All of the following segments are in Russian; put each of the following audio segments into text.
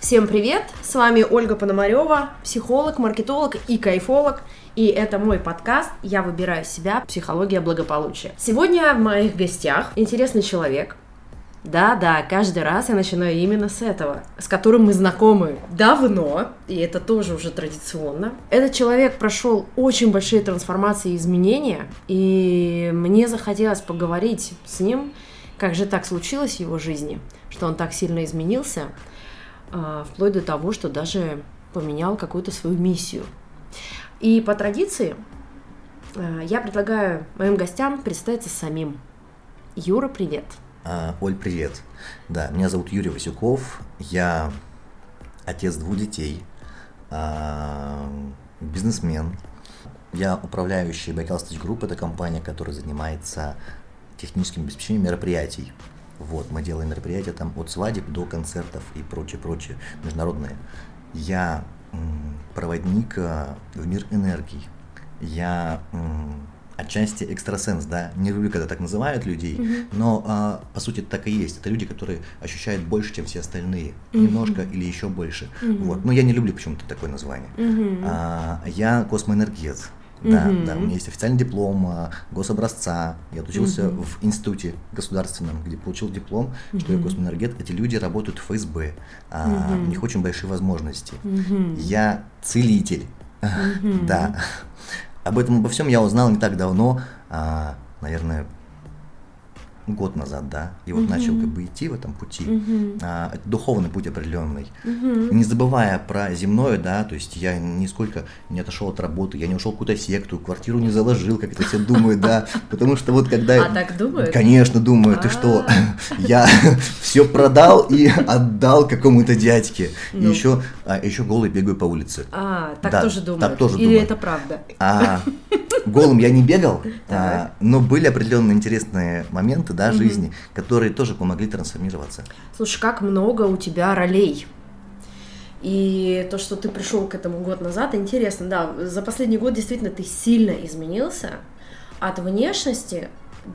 Всем привет! С вами Ольга Пономарева, психолог, маркетолог и кайфолог. И это мой подкаст «Я выбираю себя. Психология благополучия». Сегодня в моих гостях интересный человек. Да-да, каждый раз я начинаю именно с этого, с которым мы знакомы давно, и это тоже уже традиционно. Этот человек прошел очень большие трансформации и изменения, и мне захотелось поговорить с ним, как же так случилось в его жизни, что он так сильно изменился, вплоть до того, что даже поменял какую-то свою миссию. И по традиции а, я предлагаю моим гостям представиться самим. Юра, привет. А, Оль, привет. Да, меня зовут Юрий Васюков. Я отец двух детей, бизнесмен. Я управляющий Байкал Stage Group. Это компания, которая занимается техническим обеспечением мероприятий вот, мы делаем мероприятия там от свадеб до концертов и прочее-прочее международные. Я проводник э, в мир энергии. Я отчасти экстрасенс, да, не люблю, когда так называют людей, mm-hmm. но а, по сути так и есть. Это люди, которые ощущают больше, чем все остальные, mm-hmm. немножко или еще больше. Mm-hmm. Вот, но я не люблю почему-то такое название. Mm-hmm. А, я космоэнергет, да, угу. да, у меня есть официальный диплом а, гособразца. Я отучился угу. в институте государственном, где получил диплом, угу. что я космоэнергет. Эти люди работают в ФСБ, а, угу. у них очень большие возможности. Угу. Я целитель, угу. да. Об этом обо всем я узнал не так давно, а, наверное, год назад, да, и вот угу. начал как бы идти в этом пути, угу. а, это духовный путь определенный, угу. не забывая про земное, да, то есть я нисколько не отошел от работы, я не ушел в какую-то секту, квартиру не заложил, как это все думают, да, потому что вот когда... А так думают? Конечно, думаю, ты что, а. я все продал и отдал какому-то дядьке, и еще, а, еще голый бегаю по улице. А, так тоже думают? Так тоже Или это правда? А, голым я не бегал, но были определенные интересные моменты, да, жизни, которые тоже помогли трансформироваться. Слушай, как много у тебя ролей. И то, что ты пришел к этому год назад, интересно, да, за последний год действительно ты сильно изменился от внешности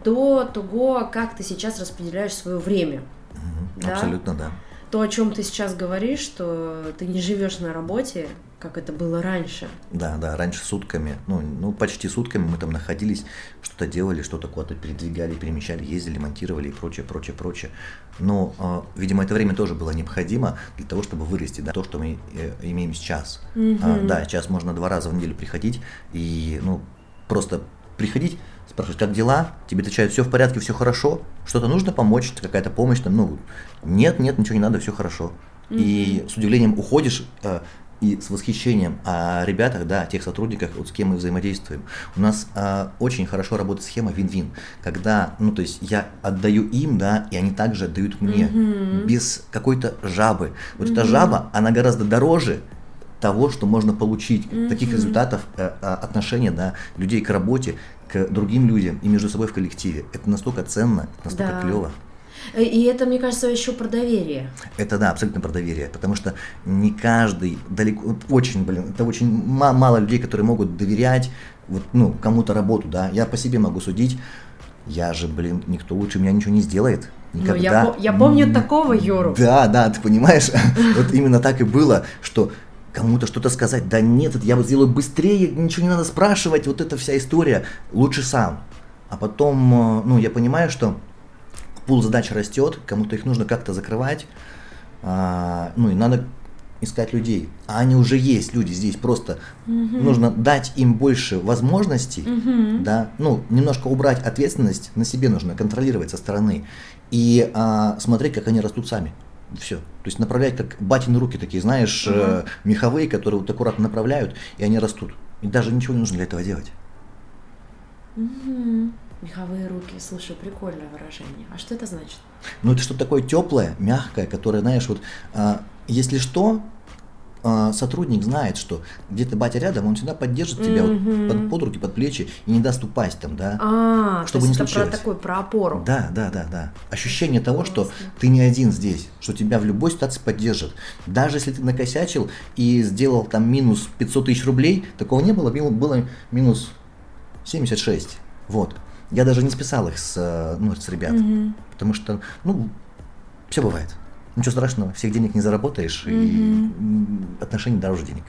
до того, как ты сейчас распределяешь свое время. Угу, да? Абсолютно, да. То, о чем ты сейчас говоришь, что ты не живешь на работе, как это было раньше. Да, да, раньше сутками, ну, ну почти сутками мы там находились, что-то делали, что-то куда-то передвигали, перемещали, ездили, монтировали и прочее, прочее, прочее. Но, э, видимо, это время тоже было необходимо для того, чтобы вырасти, да, то, что мы э, имеем сейчас. Mm-hmm. А, да, сейчас можно два раза в неделю приходить и, ну, просто приходить, спрашивать, как дела, тебе отвечают, все в порядке, все хорошо, что-то нужно помочь, какая-то помощь, там, ну, нет, нет, ничего не надо, все хорошо. Mm-hmm. И с удивлением уходишь, э, и с восхищением о ребятах, да, о тех сотрудниках, вот с кем мы взаимодействуем. У нас а, очень хорошо работает схема вин-вин, когда, ну, то есть я отдаю им, да, и они также отдают мне, mm-hmm. без какой-то жабы. Вот mm-hmm. эта жаба, она гораздо дороже того, что можно получить, mm-hmm. таких результатов э, а, отношения, да, людей к работе, к другим людям и между собой в коллективе. Это настолько ценно, настолько да. клево. И это, мне кажется, еще про доверие. Это да, абсолютно про доверие, потому что не каждый, далеко, очень, блин, это очень мало людей, которые могут доверять вот, ну, кому-то работу, да. Я по себе могу судить, я же, блин, никто лучше меня ничего не сделает. Никогда. Ну, я, я помню такого Юру. Да, да, ты понимаешь, вот именно так и было, что кому-то что-то сказать, да нет, я вот сделаю быстрее, ничего не надо спрашивать, вот эта вся история, лучше сам. А потом, э, ну, я понимаю, что пул задач растет, кому-то их нужно как-то закрывать, а, ну и надо искать людей. А они уже есть, люди здесь, просто угу. нужно дать им больше возможностей, угу. да, ну, немножко убрать ответственность на себе нужно, контролировать со стороны и а, смотреть, как они растут сами. Все. То есть направлять как батины руки такие, знаешь, угу. э, меховые, которые вот аккуратно направляют, и они растут. И даже ничего не нужно для этого делать. Угу. Меховые руки. Слушай, прикольное выражение. А что это значит? Ну, это что-то такое теплое, мягкое, которое, знаешь, вот, а, если что, а, сотрудник знает, что где-то батя рядом, он всегда поддержит mm-hmm. тебя вот под, под руки, под плечи и не даст упасть там, да, а, чтобы то есть не это случилось. про такую, про опору. Да, да, да, да. Ощущение того, что ты не один здесь, что тебя в любой ситуации поддержат. Даже если ты накосячил и сделал там минус 500 тысяч рублей, такого не было, было минус 76. Вот. Я даже не списал их с, э, ну, с ребят, угу. потому что, ну, все бывает. Ничего страшного, всех денег не заработаешь, и отношения дороже денег.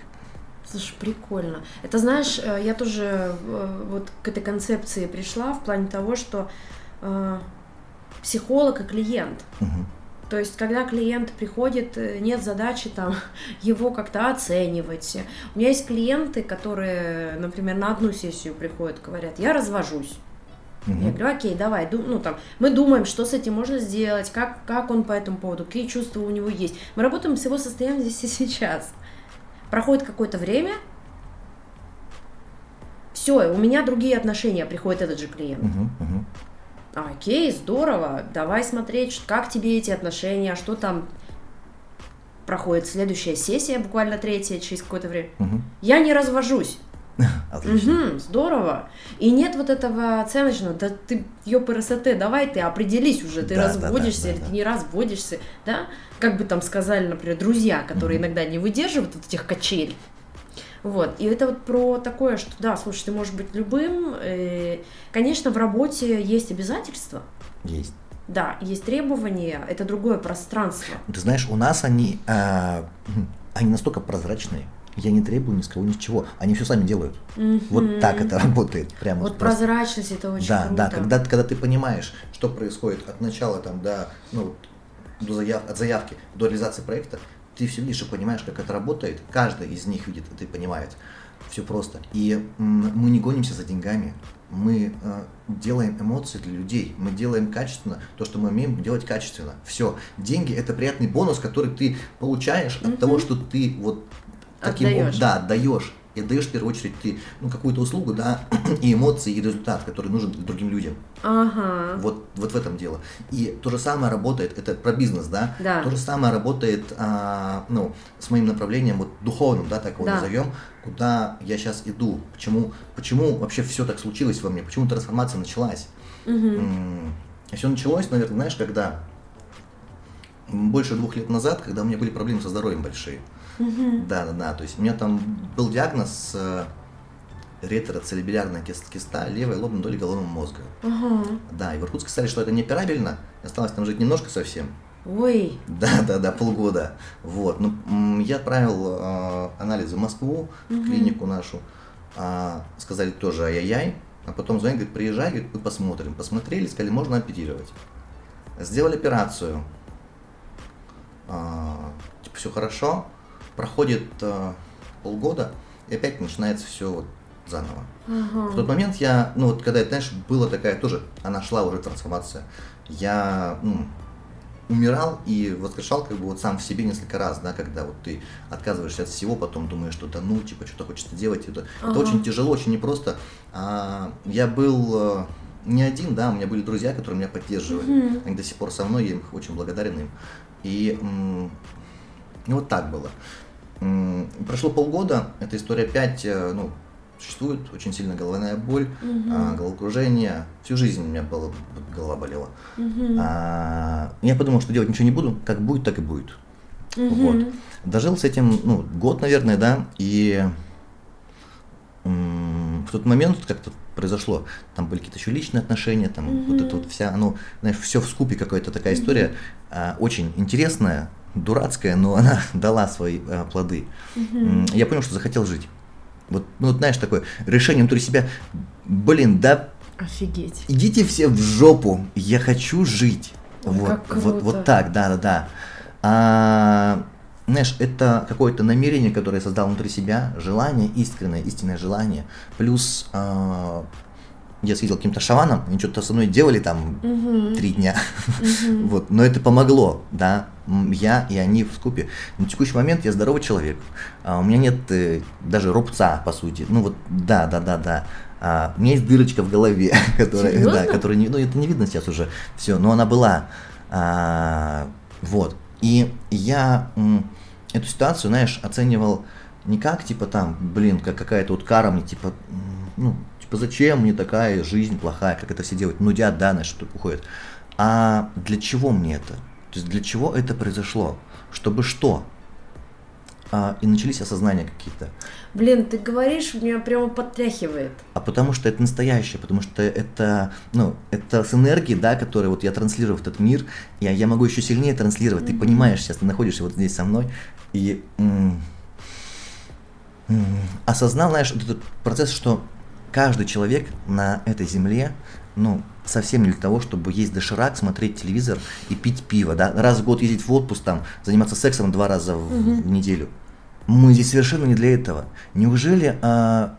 Слушай, прикольно. Это знаешь, э, я тоже э, вот к этой концепции пришла в плане того, что э, психолог и клиент. Угу. То есть, когда клиент приходит, нет задачи там его как-то оценивать. У меня есть клиенты, которые, например, на одну сессию приходят, говорят, я развожусь. Угу. Я говорю, окей, давай, ну там, мы думаем, что с этим можно сделать, как, как он по этому поводу, какие чувства у него есть. Мы работаем с его состоянием здесь и сейчас. Проходит какое-то время, все, у меня другие отношения, приходит этот же клиент. Угу, угу. Окей, здорово, давай смотреть, как тебе эти отношения, что там проходит следующая сессия, буквально третья, через какое-то время. Угу. Я не развожусь. Отлично. Мгм, здорово. И нет вот этого оценочного, да ты, ёпрст, давай ты определись уже, ты Да, да, да, разводишься да, или да. ты не разводишься, да? Как бы там сказали, например, друзья, которые Мгм. иногда не выдерживают вот этих качелей. Вот, и это вот про такое, что да, слушай, ты можешь быть любым. э, Конечно, в работе есть обязательства, Есть. да, есть требования, это другое пространство. Ты знаешь, у нас они, а, они настолько прозрачные. Я не требую ни с кого, ни с чего. Они все сами делают. Вот Мгм. так это работает. Прямо Вот просто. прозрачность это очень Да, круто. да, когда, когда ты понимаешь, что происходит от начала там, до, ну, вот, до заяв, от заявки до реализации проекта, ты все видишь и понимаешь, как это работает. Каждый из них видит это и понимает. Все просто. И мы не гонимся за деньгами. Мы э, делаем эмоции для людей. Мы делаем качественно то, что мы умеем делать качественно. Все. Деньги это приятный бонус, который ты получаешь от Мгм. того, что ты вот таким Отдаёшь. да, отдаешь. И отдаешь в первую очередь ты ну, какую-то услугу, да, и эмоции, и результат, который нужен другим людям. Ага. Вот, вот в этом дело. И то же самое работает, это про бизнес, да? Да. То же самое работает, а, ну, с моим направлением, вот духовным, да, так его Да. назовем, куда я сейчас иду, почему, почему вообще все так случилось во мне, почему трансформация началась. Мгм. Все началось, наверное, знаешь, когда больше двух лет назад, когда у меня были проблемы со здоровьем большие. Да, да, да. То есть у меня там был диагноз э, ретроцеребрярная кис- киста левой лобной доли головного мозга. Ага. Да, и в Иркутске сказали, что это неоперабельно, осталось там жить немножко совсем. Ой. Да, да, да, полгода. Вот. Ну, я отправил э, анализы в Москву, в Мгм. клинику нашу. А, сказали тоже ай-яй-яй. А потом звонят, говорит, приезжай, говорит, мы посмотрим. Посмотрели, сказали, можно оперировать. Сделали операцию. А, типа, все хорошо. Проходит э, полгода, и опять начинается все вот заново. Ага. В тот момент я, ну вот когда, знаешь, была такая тоже, она шла уже трансформация, я ну, умирал и воскрешал как бы вот сам в себе несколько раз, да, когда вот ты отказываешься от всего, потом думаешь, что да ну, типа, что-то хочется делать, это, Ага. это очень тяжело, очень непросто. А, я был э, не один, да, у меня были друзья, которые меня поддерживали, Мгм. они до сих пор со мной, я им очень благодарен им. И м, ну, вот так было. Прошло полгода, эта история опять, э, ну, существует, очень сильная головная боль, Мгм. а, головокружение. Всю жизнь у меня было, голова болела. Мгм. А, я подумал, что делать ничего не буду, как будет, так и будет. Мгм. Вот. Дожил с этим, ну, год, наверное, да, и в тот момент как-то произошло, там были какие-то еще личные отношения, там вот Мгм. это вот вся, ну, знаешь, все в скупе какая-то такая история, а, очень интересная, дурацкая, но она дала свои а, плоды. М, Я понял, что захотел жить. Вот, ну, вот знаешь, такое решение внутри себя, блин, да Офигеть. идите все в жопу, я хочу жить. Ой, вот, вот, вот так, да, да, да. А, знаешь, это какое-то намерение, которое я создал внутри себя, желание, искреннее, истинное желание. Плюс а, я съездил к каким-то шаманам, они что-то со мной делали там Мгм. три дня. Мгм. Вот, но это помогло, да, я и они в скупе. На текущий момент я здоровый человек, а, у меня нет э, даже рубца, по сути, ну вот, да, да, да, да. А, у меня есть дырочка в голове, которая, да, которая, не, ну это не видно сейчас уже, все, но она была, А, вот. И я м, эту ситуацию, знаешь, оценивал не как, типа, там, блин, как какая-то вот кара мне, типа, ну, типа, зачем мне такая жизнь плохая, как это все делать, нудят, да, знаешь, что уходят. А для чего мне это? То есть для чего это произошло? Чтобы что? а, и начались осознания какие-то. Блин, ты говоришь, меня прямо подтряхивает. А потому что это настоящее, потому что это, ну, это с энергией, да, которую вот я транслирую в этот мир, я, я могу еще сильнее транслировать. Mm-hmm. Ты понимаешь, сейчас ты находишься вот здесь со мной, и м- м- осознал, знаешь, этот процесс, что каждый человек на этой земле, ну, совсем не для того, чтобы есть доширак, смотреть телевизор и пить пиво, да, раз в год ездить в отпуск, там, заниматься сексом два раза в, mm-hmm. в неделю. Мы здесь совершенно не для этого. Неужели а,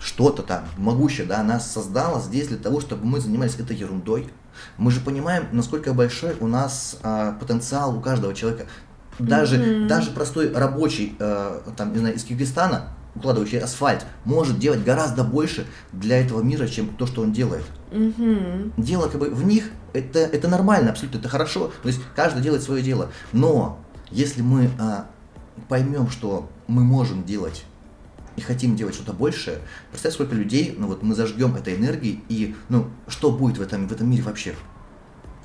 что-то там могущее, да, нас создало здесь для того, чтобы мы занимались этой ерундой? Мы же понимаем, насколько большой у нас а, потенциал у каждого человека. Даже, mm-hmm. даже простой рабочий, а, там, не знаю, из Киргизстана, укладывающий асфальт, может делать гораздо больше для этого мира, чем то, что он делает. Mm-hmm. Дело как бы в них, это, это нормально, абсолютно, это хорошо. То есть каждый делает свое дело. Но если мы а, поймем, что мы можем делать и хотим делать что-то большее, представь, сколько людей, ну вот мы зажгем этой энергией, и ну что будет в этом, в этом мире вообще?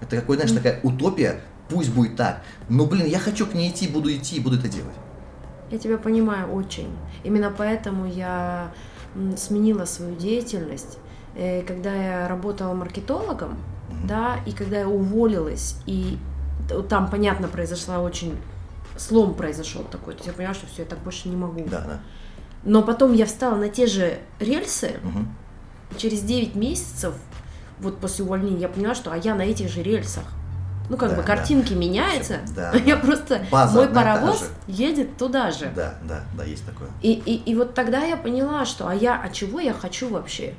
Это какой, знаешь, такая утопия, пусть будет так. Но, блин, я хочу к ней идти, буду идти и буду это делать. Я тебя понимаю очень. Именно поэтому я сменила свою деятельность. Э, когда я работала маркетологом, mm-hmm. да, и когда я уволилась, и там, понятно, произошла очень слом произошел такой. То есть я поняла, что все, я так больше не могу. Да, да. Но потом я встала на те же рельсы. Угу. Через 9 месяцев, вот после увольнения, я поняла, что а я на этих же рельсах. Ну, как да, бы картинки да. меняются, да, я да. просто База мой паровоз едет туда же. Да, да, да, есть такое. И, и, и вот тогда я поняла, что а я, а чего я хочу вообще?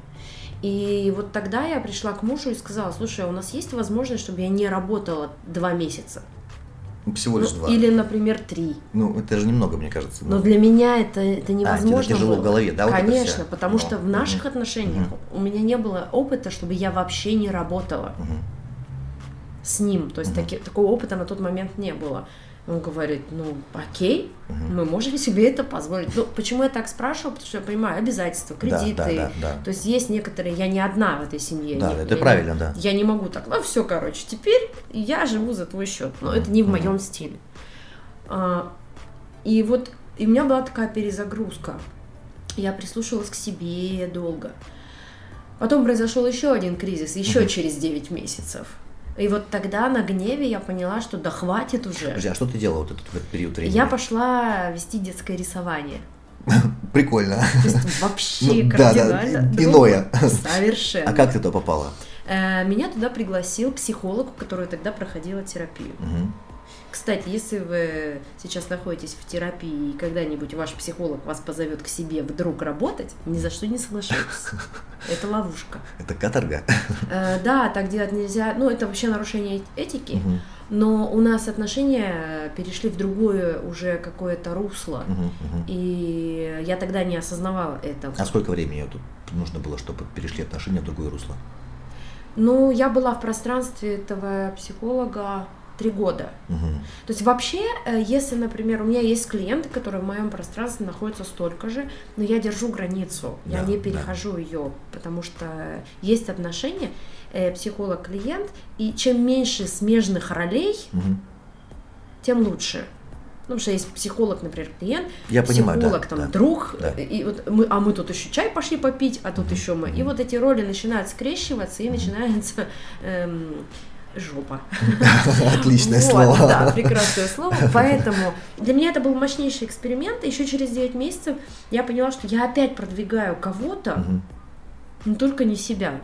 И вот тогда я пришла к мужу и сказала, слушай, а у нас есть возможность, чтобы я не работала два месяца? Всего лишь ну, два. Или, например, три. Ну, это же немного, мне кажется. Но, но для меня это, это невозможно. А, тебе тяжело было. в голове, да? Конечно, вот потому но. что в наших угу. отношениях угу. у меня не было опыта, чтобы я вообще не работала угу. с ним. То есть угу. таки, такого опыта на тот момент не было. Он говорит, ну, окей, угу. мы можем себе это позволить. Ну, почему я так спрашиваю? Потому что я понимаю обязательства, кредиты. Да, да, да, да. То есть есть некоторые, я не одна в этой семье. Да, я, это я, правильно, да. Я не могу так, ну все, короче, теперь я живу за твой счет. Но угу. это не в моем угу. стиле. А, и вот и у меня была такая перезагрузка. Я прислушивалась к себе долго. Потом произошел еще один кризис, еще угу. через 9 месяцев. И вот тогда на гневе я поняла, что да хватит уже. Подожди, а что ты делала вот этот, период времени? Я пошла вести детское рисование. Прикольно. То есть вообще ну, кардинально. Да, да, иное. Совершенно. А как ты туда попала? Э, меня туда пригласил психолог, который тогда проходила терапию. Угу. Кстати, если вы сейчас находитесь в терапии и когда-нибудь ваш психолог вас позовет к себе вдруг работать, ни за что не соглашайтесь. Это ловушка. Это каторга. Э, да, так делать нельзя. Ну, это вообще нарушение этики. Угу. Но у нас отношения перешли в другое уже какое-то русло. Угу, угу. И я тогда не осознавала этого. А сколько времени тут нужно было, чтобы перешли отношения в другое русло? Ну, я была в пространстве этого психолога три года. Угу. То есть вообще, э, если, например, у меня есть клиенты, которые в моем пространстве находятся столько же, но я держу границу, да, я не перехожу да. ее, потому что есть отношения э, психолог-клиент, и чем меньше смежных ролей, угу. тем лучше. Ну, потому что есть психолог, например, клиент, Я психолог, понимаю, да, там, да, друг, да. И вот мы, а мы тут еще чай пошли попить, а тут угу. еще мы. И вот эти роли начинают скрещиваться, и угу. начинается эм, жопа. Отличное слово. Да, прекрасное слово. Поэтому для меня это был мощнейший эксперимент. Еще через 9 месяцев я поняла, что я опять продвигаю кого-то, но только не себя.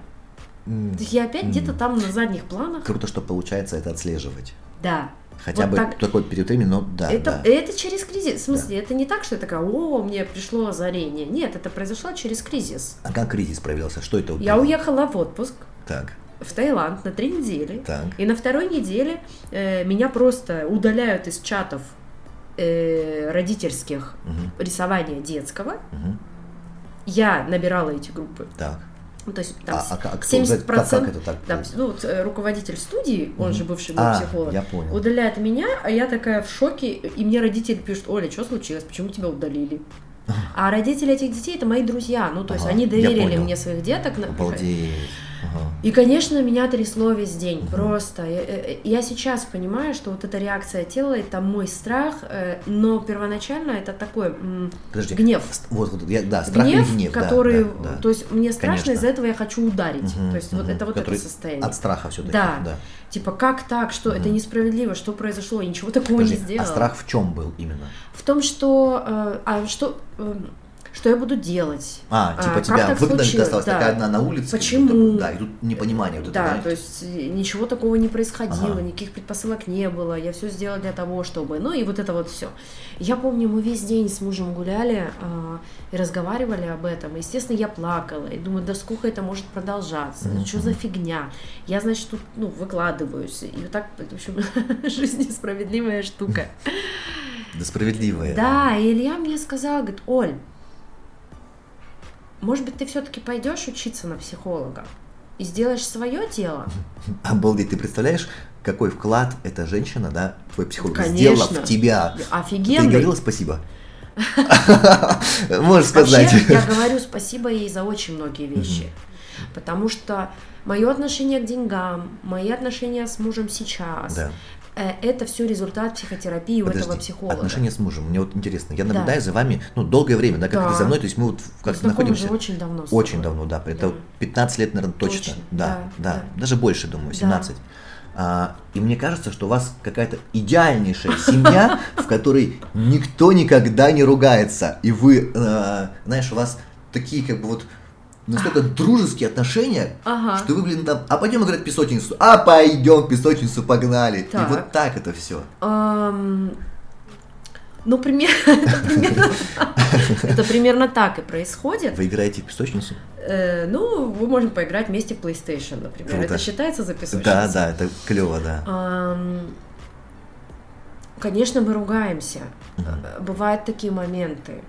То есть я опять где-то там на задних планах. Круто, что получается это отслеживать. Да. Хотя вот бы так, такой период времени, но да. Это, да. это через кризис. В смысле, да. это не так, что я такая, о, мне пришло озарение. Нет, это произошло через кризис. А как кризис проявился? Что это? Я уехала в отпуск. Так в Таиланд на три недели. Так. И на второй неделе э, меня просто удаляют из чатов э, родительских угу. рисования детского. Угу. Я набирала эти группы. Так. Ну, то есть там а, а, 70%, как, как это так? Там, ну, вот, э, руководитель студии, он же бывший мой а, психолог, я понял. удаляет меня, а я такая в шоке, и мне родители пишут, Оля, что случилось, почему тебя удалили? А родители этих детей это мои друзья, ну то есть ага, они доверили мне своих деток. Обалдеть. И, конечно, меня трясло весь день, угу. просто. Я, э, я сейчас понимаю, что вот эта реакция тела, это мой страх, э, но первоначально это такой Подожди, гнев. Вот, вот, я, да, страх гнев, гнев, который, да, да, да. то есть мне страшно, из-за этого я хочу ударить. Угу, то есть угу. вот это вот это состояние. От страха все-таки. Да. да. Типа, как так, что угу. это несправедливо, что произошло, я ничего такого Подожди, не сделала. А страх в чем был именно? В том, что, э, а что, э, что я буду делать. А, типа а, тебя выгнали, ты осталась да. такая одна на улице. Почему? Тут, да, и тут непонимание. Вот да, это, то есть ничего такого не происходило, ага. никаких предпосылок не было, я все сделала для того, чтобы... Ну и вот это вот все. Я помню, мы весь день с мужем гуляли э, и разговаривали об этом. Естественно, я плакала и думаю, да сколько это может продолжаться, mm-hmm. что за фигня. Я, значит, тут ну, выкладываюсь. И вот так, в общем, жизнь несправедливая штука. Да справедливая. Да, и Илья мне сказал, говорит, Оль, может быть, ты все-таки пойдешь учиться на психолога и сделаешь свое дело? Обалдеть, ты представляешь, какой вклад эта женщина, да, твой психолог, Конечно. сделала в тебя? Офигенно. Ты говорила спасибо? Можешь сказать. Я говорю спасибо ей за очень многие вещи. Потому что мое отношение к деньгам, мои отношения с мужем сейчас, да. Э, это все результат психотерапии Подожди, у этого психолога. Отношения с мужем. Мне вот интересно. Я наблюдаю да. за вами, ну, долгое время, да, как да. за мной, то есть мы вот как мы находимся. очень давно. Очень давно, да. Это да. 15 лет, наверное, точно. точно. Да, да, да, да. Даже больше, думаю, 17. Да. А, и мне кажется, что у вас какая-то идеальнейшая семья, в которой никто никогда не ругается. И вы, э, знаешь, у вас такие как бы вот настолько дружеские отношения, ага. что вы, блин, там, а пойдем играть в песочницу, а пойдем в песочницу, погнали. Так. И вот так это все. Um, ну, примерно, это примерно так и происходит. Вы играете в песочницу? Э, ну, вы можем поиграть вместе в PlayStation, например. Это считается за песочницу? Да, да, это клево, да. Конечно, мы ругаемся. Бывают такие моменты.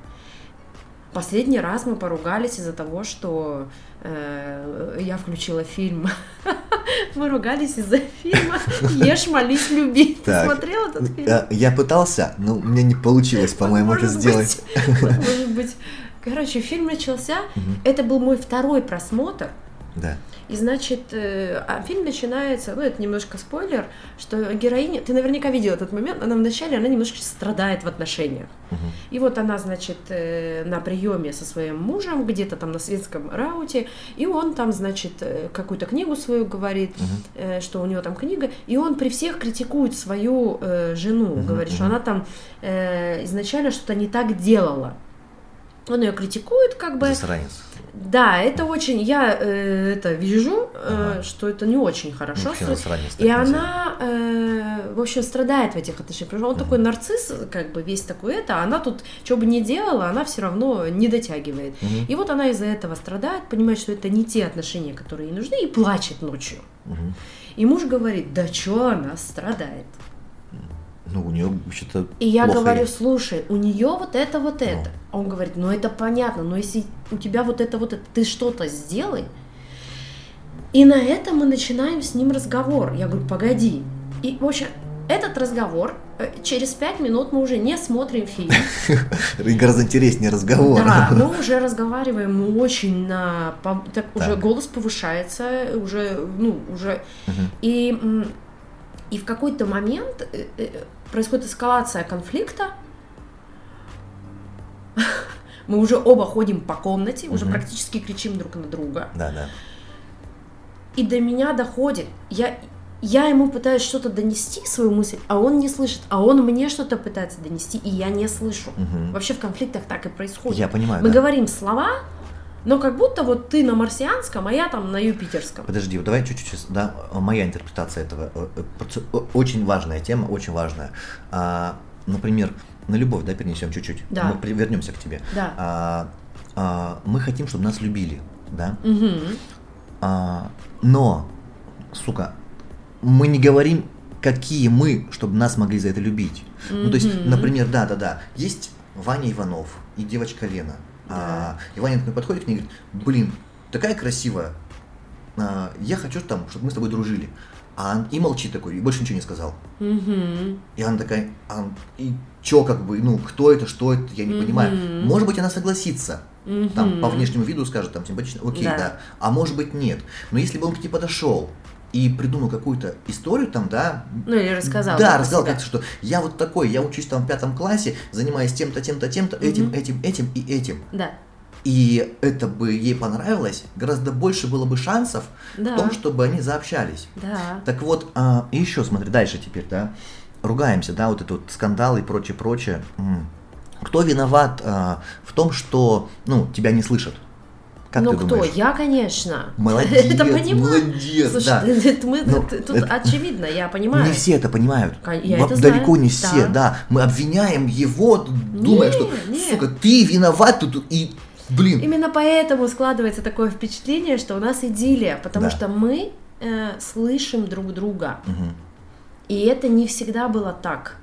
Последний раз мы поругались из-за того, что э, я включила фильм. мы ругались из-за фильма «Ешь, молись, люби». Ты смотрел этот фильм? Э, я пытался, но у меня не получилось, по-моему, это сделать. Может быть. Короче, фильм начался. Это был мой второй просмотр. Да. И значит, э, а фильм начинается, ну это немножко спойлер, что героиня, ты наверняка видел этот момент, она вначале, она немножко страдает в отношениях. Угу. И вот она, значит, э, на приеме со своим мужем, где-то там на светском рауте, и он там, значит, э, какую-то книгу свою говорит, угу. что у него там книга, и он при всех критикует свою жену, угу, говорит, угу. что она там изначально что-то не так делала. Он ее критикует, как бы. Засранец. Да, это очень, я э, это вижу, э, ага. что это не очень хорошо. Ну, и она, э, в общем, страдает в этих отношениях. Потому что он ага. такой нарцисс, как бы весь такой это, а она тут, что бы ни делала, она все равно не дотягивает. Ага. И вот она из-за этого страдает, понимает, что это не те отношения, которые ей нужны, и плачет ночью. Ага. И муж говорит, да что она страдает? Ну, у нее вообще-то. И я говорю, есть. слушай, у нее вот это, вот ну. это. А он говорит, ну это понятно, но если у тебя вот это, вот это, ты что-то сделай. И на это мы начинаем с ним разговор. Я говорю, погоди. И, в общем, этот разговор, э, через пять минут мы уже не смотрим фильм. Гораздо интереснее разговор. Да, мы уже разговариваем, мы очень на... Так, уже голос повышается, уже, ну, уже... И, и в какой-то момент э, э, происходит эскалация конфликта, мы уже оба ходим по комнате, уже практически кричим друг на друга. Да, да. И до меня доходит. Я, я ему пытаюсь что-то донести, свою мысль, а он не слышит. А он мне что-то пытается донести, и я не слышу. Угу. Вообще в конфликтах так и происходит. Я понимаю. Мы да. говорим слова, но как будто вот ты на марсианском, а я там на юпитерском. Подожди, вот давай чуть-чуть, да, моя интерпретация этого. Э, э, очень важная тема, очень важная. А, например, на любовь, да, перенесем чуть-чуть. Да. Мы вернемся к тебе. Да. А, а, мы хотим, чтобы нас любили, да. Угу. А, но, сука, мы не говорим, какие мы, чтобы нас могли за это любить. Mm-hmm. Ну, то есть, например, да, да, да, есть Ваня Иванов и девочка Лена. Да. А, и Ваня подходит к ней и говорит, блин, такая красивая, а, я хочу там, чтобы мы с тобой дружили. А он и молчит такой, и больше ничего не сказал. Мгм. И она такая, а, и чё, как бы, ну, кто это, что это, я не понимаю. Мгм. Может быть, она согласится. Там Мгм. по внешнему виду скажет, там, симпатично, окей, Да. да. А может быть, нет. Но если бы он к ней подошел и придумал какую-то историю там, да, Ну или рассказал. да, рассказал как-то, что я вот такой, я учусь там в пятом классе, занимаюсь тем-то, тем-то, тем-то, этим, Мгм. этим, этим и этим. Да. И это бы ей понравилось, гораздо больше было бы шансов Да. в том, чтобы они заобщались. Да. Так вот, а, и еще смотри, дальше теперь, да, ругаемся, да, вот это вот скандалы и прочее, прочее. Кто виноват а, в том, что, ну, тебя не слышат? Как ну кто? думаешь? Я, конечно. Молодец, Это понимаю. молодец, Слушай, да. это мы, Ну, это- тут это- очевидно, я понимаю. Не все это понимают. Я это Далеко знаю, не все, да. да. Мы обвиняем его, думая, Не, что, не. сука, ты виноват тут и, блин, Именно поэтому складывается такое впечатление, что у нас идиллия, потому Да. что мы э, слышим друг друга. Мгм. И это не всегда было так.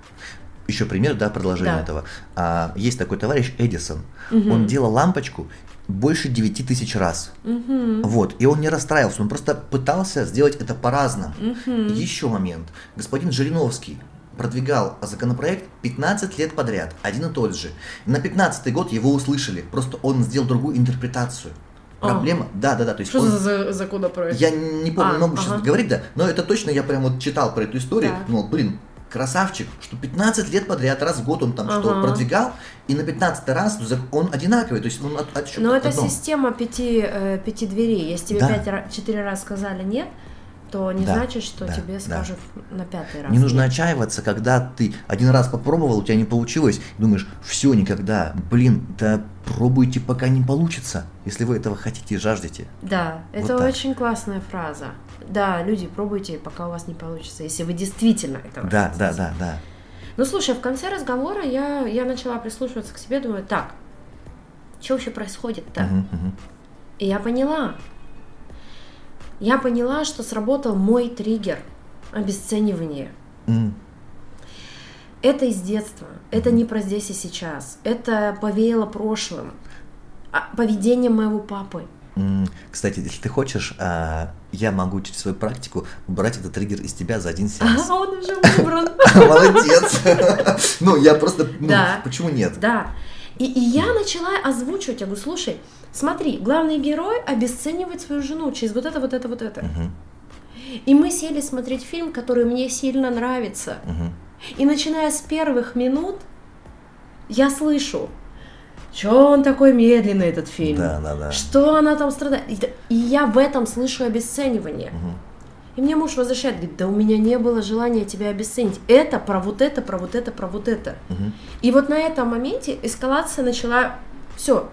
Еще пример, да, продолжение Да. этого. А, есть такой товарищ Эдисон. Мгм. Он делал лампочку больше 9 тысяч раз. Мгм. Вот, и он не расстраивался, он просто пытался сделать это по-разному. Мгм. Еще момент. Господин Жириновский продвигал законопроект 15 лет подряд, один и тот же. На 15 год его услышали, просто он сделал другую интерпретацию. А. Проблема, да, да, да, то есть Что он- за за законопроект? Я не помню, А, могу ага. сейчас говорить, да, но это точно я прям вот читал про эту историю, Так. ну, блин, красавчик, что 15 лет подряд, раз в год он там что Ага. продвигал, и на 15 раз он одинаковый, то есть он от, от, Но это одном. система пяти, э, пяти дверей. Если тебе Да. пять, ра- четыре раза сказали нет, то не Да, значит, что да, тебе да. скажут на пятый раз. Не нужно нет. отчаиваться, когда ты один раз попробовал, у тебя не получилось, думаешь, все, никогда, блин, да пробуйте, пока не получится, если вы этого хотите и жаждете. Да, Вот это так. очень классная фраза. Да, люди, пробуйте, пока у вас не получится, если вы действительно этого Да, хотите. да, да, да. Ну, слушай, в конце разговора я, я начала прислушиваться к себе, думаю, так, что вообще происходит-то? Мгм, мгм. И я поняла. Я поняла, что сработал мой триггер обесценивание. М, Это из детства. Это не про здесь и сейчас. Это повеяло прошлым. А, Поведением моего папы. Кстати, если ты хочешь, а, я могу через свою практику убрать этот триггер из тебя за один сеанс. А он уже выбран. Молодец. Ну, я просто, ну, Да. почему нет? Да. И, и я начала озвучивать, я говорю, слушай, смотри, главный герой обесценивает свою жену через вот это, вот это, вот это. Мгм, И мы сели смотреть фильм, который мне сильно нравится. мгм. И начиная с первых минут, я слышу, что он такой медленный, этот фильм. Да, да, да. Что она там страдает. И, я в этом слышу обесценивание. Мгм. И мне муж возвращает, говорит, да у меня не было желания тебя обесценить. Это про вот это, про вот это, про вот это. Мгм. И вот на этом моменте эскалация начала, все,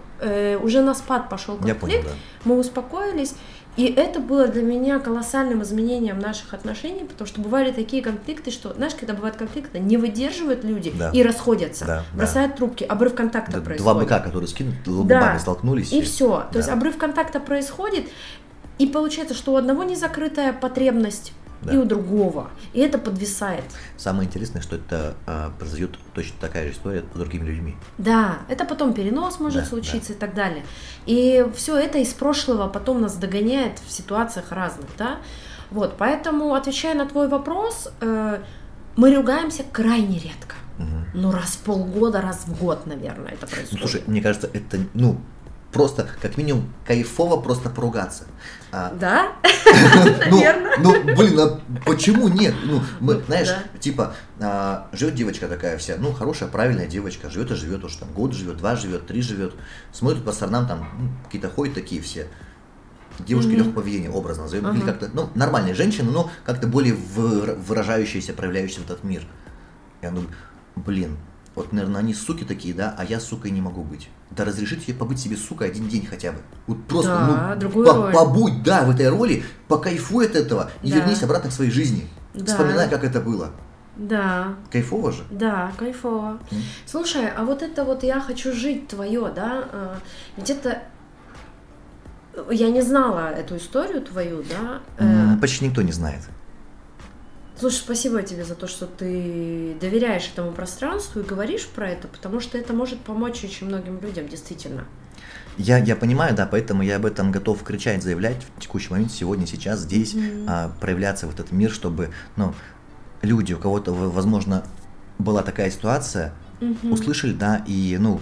уже на спад пошел Я конфликт, понял, да. мы успокоились, и это было для меня колоссальным изменением наших отношений, потому что бывали такие конфликты, что, знаешь, когда бывают конфликты, не выдерживают люди Да. и расходятся, Да, да. бросают трубки, обрыв контакта Да, происходит. Два быка, которые скинули, Да. столкнулись. И все. То Да. есть обрыв контакта происходит, и получается, что у одного незакрытая потребность, Да. и у другого. И это подвисает. Самое интересное, что это а, произойдет точно такая же история с другими людьми. Да, это потом перенос может Да, случиться и так далее. И все это из прошлого потом нас догоняет в ситуациях разных, да. Вот, поэтому, отвечая на твой вопрос, э, мы ругаемся крайне редко. Мгм. Ну, раз в полгода, раз в год, наверное, это Ну, происходит. слушай, мне кажется, это, ну, просто, как минимум, кайфово просто поругаться. А, Да? ну, Наверное. ну, блин, а почему нет? Ну, мы, Ну, знаешь, типа, а, живет девочка такая вся, ну, хорошая, правильная девочка, живет и живет, уж там год живет, два живет, три живет, смотрит по сторонам, там, ну, какие-то ходят такие все. Девушки легкого поведения, образно назовем, или как-то, ну, нормальные женщины, но как-то более выра- выражающиеся, проявляющиеся в этот мир. Я думаю, блин, вот, наверное, они суки такие, да, а я сукой не могу быть. Да разрешите ей побыть себе сукой один день хотя бы. Вот просто, Да, ну, по- роль. побудь, да, в этой роли, покайфуй от этого и Да. вернись обратно к своей жизни. Да. Вспоминай, как это было. Да, Кайфово же. да, кайфово. М. Слушай, а вот это вот я хочу жить твое, да? э, Ведь это я не знала эту историю твою, да? э, М, Почти никто не знает. Слушай, спасибо тебе за то, что ты доверяешь этому пространству и говоришь про это, потому что это может помочь очень многим людям, действительно. Я, я понимаю, да, поэтому я об этом готов кричать, заявлять в текущий момент, сегодня, сейчас, здесь, mm-hmm. а, проявляться в этот мир, чтобы, ну, люди, у кого-то, возможно, была такая ситуация, mm-hmm. услышали, да, и, ну,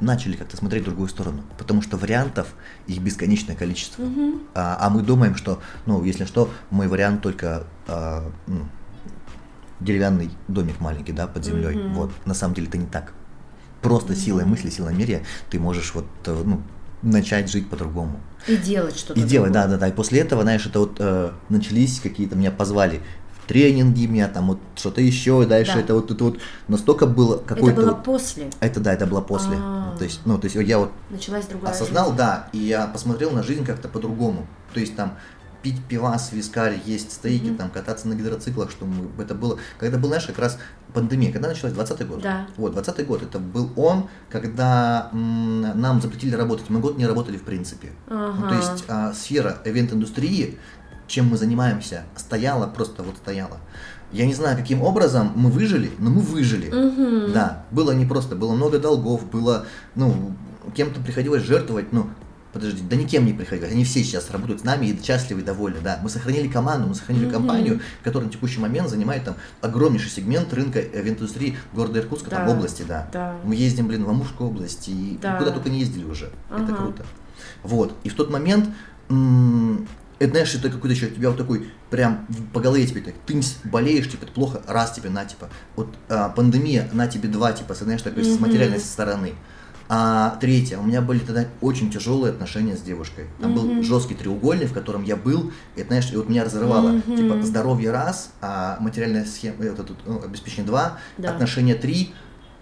начали как-то смотреть в другую сторону, потому что вариантов их бесконечное количество, mm-hmm. а, а мы думаем, что, ну, если что, мой вариант только а, ну, деревянный домик маленький, да, под землей, mm-hmm. вот, на самом деле это не так просто силой мысли, силой мерия ты можешь вот э, ну, начать жить по-другому. И делать что-то. И делать, да, да, да. И после этого, знаешь, это вот э, начались какие-то, меня позвали тренинги, меня там вот что-то еще, и дальше да. это вот это вот настолько было какое-то. Это было после. Это да, это было после. А-а-а. То есть, ну, то есть я вот Началась другая осознал, жизнь. да, и я посмотрел на жизнь как-то по-другому. То есть там пить пивас, вискарь, есть стейки, mm-hmm. там, кататься на гидроциклах, что мы, это было, когда был, знаешь, как раз пандемия, когда началась 20 год. Да. Вот, 20 год, это был он, когда м, нам запретили работать, мы год не работали в принципе. Ага. Ну, то есть а, сфера ивент-индустрии, чем мы занимаемся, стояла, просто вот стояла. Я не знаю, каким образом мы выжили, но мы выжили. Угу. Да, было не просто, было много долгов, было, ну, кем-то приходилось жертвовать, ну, подожди, да никем не приходилось, они все сейчас работают с нами и счастливы и довольны, да. Мы сохранили команду, мы сохранили mm-hmm. компанию, которая на текущий момент занимает там огромнейший сегмент рынка индустрии города Иркутска, да. там области, да. да. Мы ездим, блин, в Амурскую область и да. куда только не ездили уже, ага. это круто. Вот, и в тот момент это, знаешь, это какой-то еще, тебя вот такой, прям по голове тебе так, ты болеешь, типа, это плохо, раз тебе, на, типа, вот а, пандемия, на тебе два, типа, знаешь, такой mm-hmm. с материальной стороны. А третье, у меня были тогда очень тяжелые отношения с девушкой. Там mm-hmm. был жесткий треугольник, в котором я был, и знаешь, и вот меня разрывало. Mm-hmm. Типа здоровье раз, а материальная схема, это тут ну, обеспечение два, да. отношения три.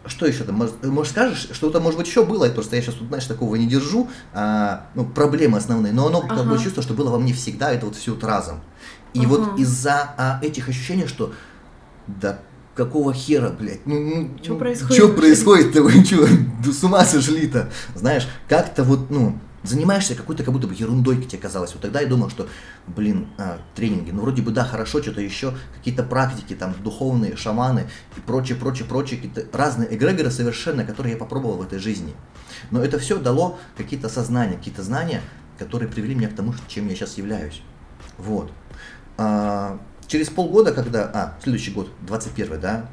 Что еще там? Может, может скажешь, что-то может быть еще было, просто я сейчас тут, знаешь, такого не держу, а, ну, проблемы основные, но оно ага. такое чувство, что было во мне всегда, это вот все вот разом. И ага. вот из-за а, этих ощущений, что да какого хера, блядь? Ну, ну, что происходит? Что происходит-то? Вы что, с ума сошли-то? Знаешь, как-то вот, ну, занимаешься какой-то как будто бы ерундой, тебе казалось. Вот тогда я думал, что, блин, а, тренинги, ну вроде бы да, хорошо, что-то еще, какие-то практики, там, духовные, шаманы и прочее, прочее, прочее, какие-то разные эгрегоры совершенно, которые я попробовал в этой жизни. Но это все дало какие-то сознания, какие-то знания, которые привели меня к тому, чем я сейчас являюсь. Вот. А, Через полгода, когда, а, следующий год, 21 да,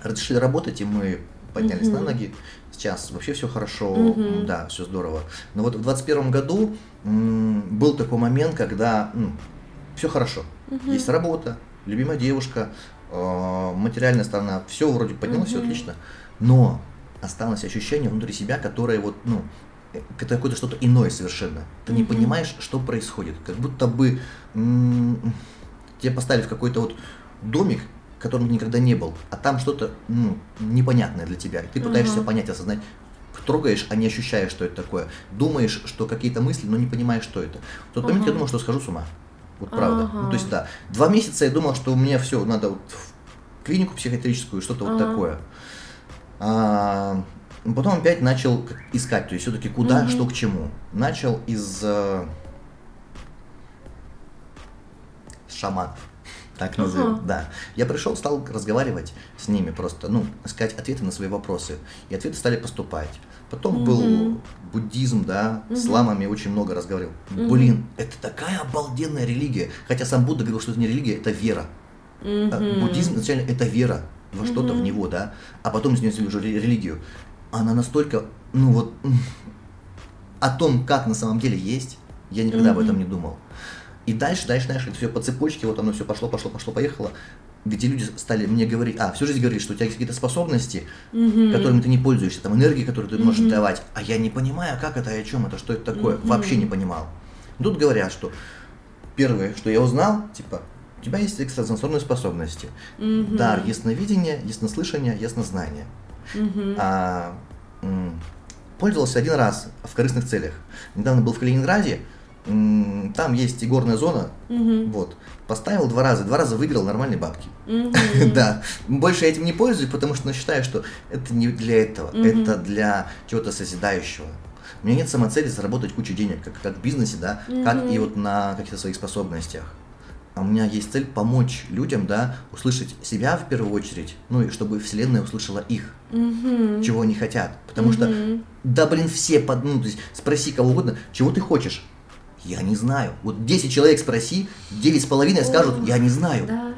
разрешили работать, и мы поднялись uh-huh. на ноги. Сейчас вообще все хорошо, uh-huh. да, все здорово. Но вот в 21 году был такой момент, когда ну, все хорошо. Uh-huh. Есть работа, любимая девушка, э, материальная сторона, все вроде поднялось, uh-huh. все отлично. Но осталось ощущение внутри себя, которое вот, ну, это какое-то что-то иное совершенно. Ты uh-huh. не понимаешь, что происходит. Как будто бы тебя поставили в какой-то вот домик, ты никогда не был, а там что-то ну, непонятное для тебя, и ты пытаешься uh-huh. понять, осознать, трогаешь, а не ощущаешь, что это такое. Думаешь, что какие-то мысли, но не понимаешь, что это. В тот момент uh-huh. я думал, что схожу с ума. Вот правда. Uh-huh. Ну, то есть, да. Два месяца я думал, что у меня все, надо вот в клинику психиатрическую, что-то uh-huh. вот такое. А, потом опять начал искать, то есть все-таки куда, uh-huh. что к чему. Начал из э, шаманов. Так назовем, uh-huh. да. Я пришел, стал разговаривать с ними просто, ну, искать ответы на свои вопросы. И ответы стали поступать. Потом uh-huh. был буддизм, да, uh-huh. с ламами очень много разговаривал. Uh-huh. Блин, это такая обалденная религия. Хотя сам Будда говорил, что это не религия, это вера. Uh-huh. Буддизм изначально это вера во uh-huh. что-то в него, да. А потом из него уже религию. Она настолько, ну вот, о том, как на самом деле есть, я никогда uh-huh. об этом не думал. И дальше, дальше, дальше, это все по цепочке, вот оно все пошло, пошло, пошло, поехало. Где люди стали мне говорить, а, всю жизнь говорили, что у тебя есть какие-то способности, mm-hmm. которыми ты не пользуешься, там энергии, которую ты mm-hmm. можешь давать, а я не понимаю, как это и о чем это, что это такое, mm-hmm. вообще не понимал. Тут говорят, что первое, что я узнал, типа, у тебя есть экстрасенсорные способности, mm-hmm. дар ясновидения, яснослышания, яснознания. Mm-hmm. А, пользовался один раз в корыстных целях. Недавно был в Калининграде, там есть и горная зона, угу. вот. Поставил два раза, два раза выиграл нормальные бабки. Угу. да. Больше я этим не пользуюсь, потому что ну, считаю, что это не для этого, угу. это для чего-то созидающего. У меня нет самоцели заработать кучу денег, как, как в бизнесе, да, угу. как и вот на каких-то своих способностях. у меня есть цель помочь людям, да, услышать себя в первую очередь, ну и чтобы Вселенная услышала их, Мгм. чего они хотят. Потому что, Мгм. да, блин, все под, ну, то есть спроси кого угодно, чего ты хочешь. Я не знаю. Вот 10 человек спроси, 9 с половиной скажут, О, я не знаю. Да,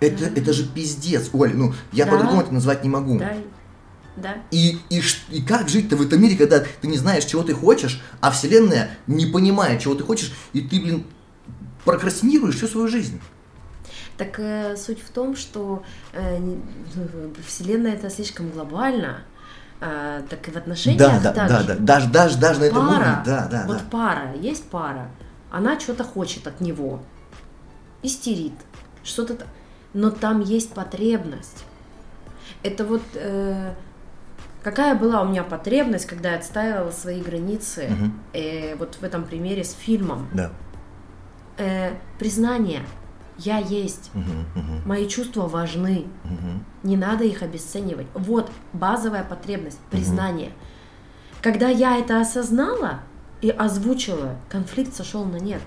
Это, это же пиздец, Оль, ну, я Да. по-другому это назвать не могу. да, да. И, и, и как жить-то в этом мире, когда ты не знаешь, чего ты хочешь, а Вселенная не понимает, чего ты хочешь, и ты, блин, прокрастинируешь всю свою жизнь. Так э, суть в том, что э, Вселенная это слишком глобально, а, так и в отношениях Да, да, так да, же. да, даже, даже, даже на этом уровне, да, да, вот да. пара, есть пара, она что-то хочет от него, истерит, что-то, но там есть потребность. Это вот э, какая была у меня потребность, когда я отстаивала свои границы, Мгм. э, вот в этом примере с фильмом, Да. Э, признание, я есть, Мгм, мгм, мои чувства важны, мгм. не надо их обесценивать. Вот базовая потребность, признание. Когда я это осознала и озвучила, конфликт сошел на нет.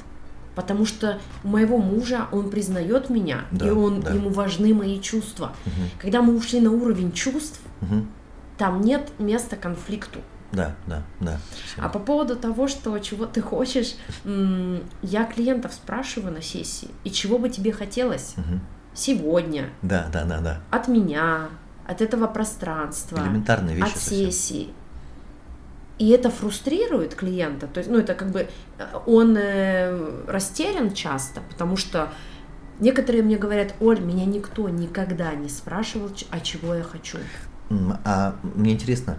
Потому что у моего мужа он признает меня, Да, и он, да. ему важны мои чувства. Мгм. Когда мы ушли на уровень чувств, Мгм. там нет места конфликту. Да, да, да. А по поводу того, что чего ты хочешь, я клиентов спрашиваю на сессии, и чего бы тебе хотелось Мгм. сегодня, Да, да, да, да. от меня, от этого пространства, Элементарные вещи от совсем. сессии. И это фрустрирует клиента. То есть, ну, это как бы э, он э, растерян часто, потому что некоторые мне говорят, Оль, меня никто никогда не спрашивал, а чего я хочу. А мне интересно,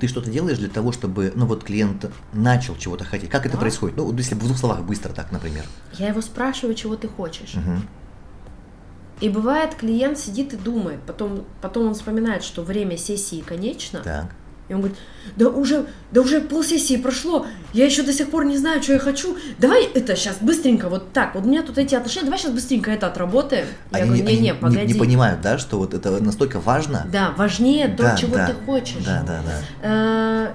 ты что-то делаешь для того, чтобы, ну вот клиент начал чего-то хотеть? Как это Да. происходит? Ну, вот если в двух словах быстро так, например. Я его спрашиваю, чего ты хочешь. Мгм. И бывает, клиент сидит и думает, потом, потом он вспоминает, что время сессии конечно, Так. И он говорит, да уже, да уже полсессии прошло, я еще до сих пор не знаю, что я хочу, давай это сейчас быстренько, вот так, вот у меня тут эти отношения, давай сейчас быстренько это отработаем. Я Они, говорю, они не-не, погоди. не понимают, да, что вот это настолько важно. Да, важнее то, Да, чего да, ты хочешь. Да, да, да. Э,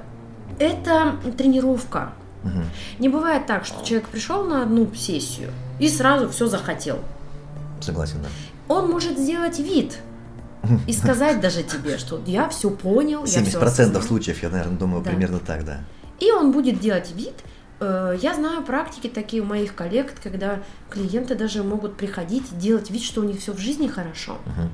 Это тренировка. Мгм. Не бывает так, что человек пришел на одну сессию и сразу все захотел. Согласен, да. Он может сделать вид и сказать даже тебе, что я все понял, я все 70% случаев, я, наверное, думаю, Да. примерно так, да. И он будет делать вид. Э, Я знаю практики такие у моих коллег, когда клиенты даже могут приходить и делать вид, что у них все в жизни хорошо. Мгм.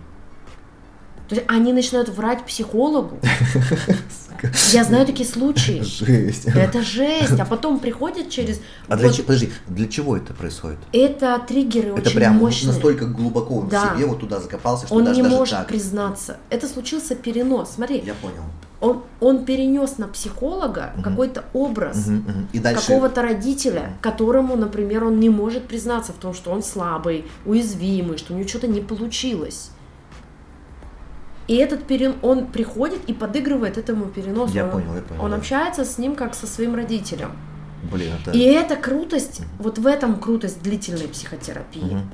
То есть они начинают врать психологу. Я знаю такие случаи. Жесть. Это жесть. А потом приходят через... А для, вот че- подожди, для чего это происходит? Это триггеры это очень прям мощные. настолько глубоко он Да. в себе вот туда закопался, что Он даже, не даже может так. признаться. Это случился перенос. Смотри, Я понял. он, он перенес на психолога Мгм. какой-то образ Мгм, мгм. И дальше... какого-то родителя, которому, например, он не может признаться в том, что он слабый, уязвимый, что у него что-то не получилось. И этот перен... он приходит и подыгрывает этому переносу. Я он, понял, я понял, Он да. общается с ним как со своим родителем. Блин, это... И эта крутость, вот в этом крутость длительной психотерапии. Мгм.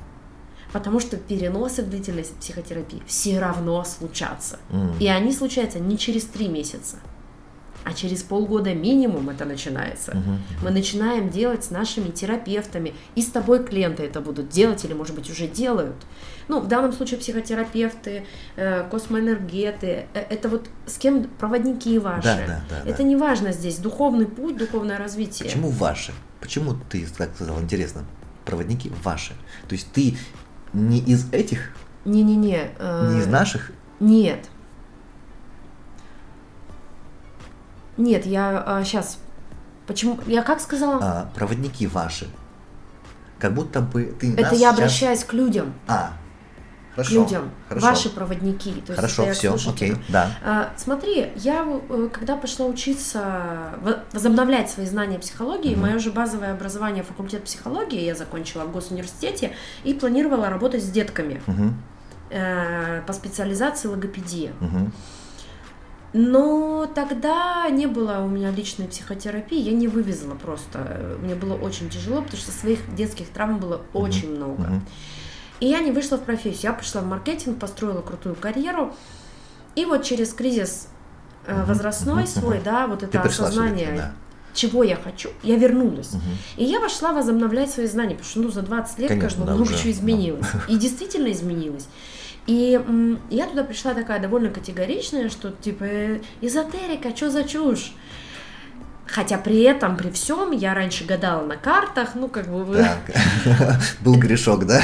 Потому что переносы в длительной психотерапии все равно случатся. М. И они случаются не через три месяца, а через полгода минимум это начинается. Мгм. Мы начинаем делать с нашими терапевтами, и с тобой клиенты это будут делать, или, может быть, уже делают. Ну, в данном случае психотерапевты, э, космоэнергеты, э, это вот с кем проводники ваши. Да, да, да, это да. не важно здесь, духовный путь, духовное развитие. Почему ваши? Почему ты так сказал? Интересно. Проводники ваши. То есть ты не из этих, Не-не-не. э, не из наших? Нет. Нет, я сейчас... Почему? Я как сказала? а, проводники ваши. Как будто бы ты это я сейчас- обращаюсь к людям. А, К хорошо. людям. Хорошо. Ваши проводники. То есть Хорошо, к все, окей, да. А, Смотри, я э, когда пошла учиться, во- возобновлять свои знания психологии, Мгм. мое же базовое образование факультет психологии я закончила в госуниверситете и планировала работать с детками Мгм, э, по специализации логопедия. мгм. Но тогда не было у меня личной психотерапии, я не вывезла просто. Мне было очень тяжело, потому что своих детских травм было очень много. мгм. И я не вышла в профессию. Я пошла в маркетинг, построила крутую карьеру. И вот через кризис Мгм, возрастной мгм, свой, да, вот Ты это пришла осознание, да. чего я хочу, я вернулась. И я пошла возобновлять свои знания, потому что ну, за 20 лет, Конечно, конечно, да, много уже, чего изменилось. И действительно изменилось. И я туда пришла такая довольно категоричная, что типа э, эзотерика, что за чушь? Хотя при этом, при всем, я раньше гадала на картах, ну, как бы... Так. Был грешок, да?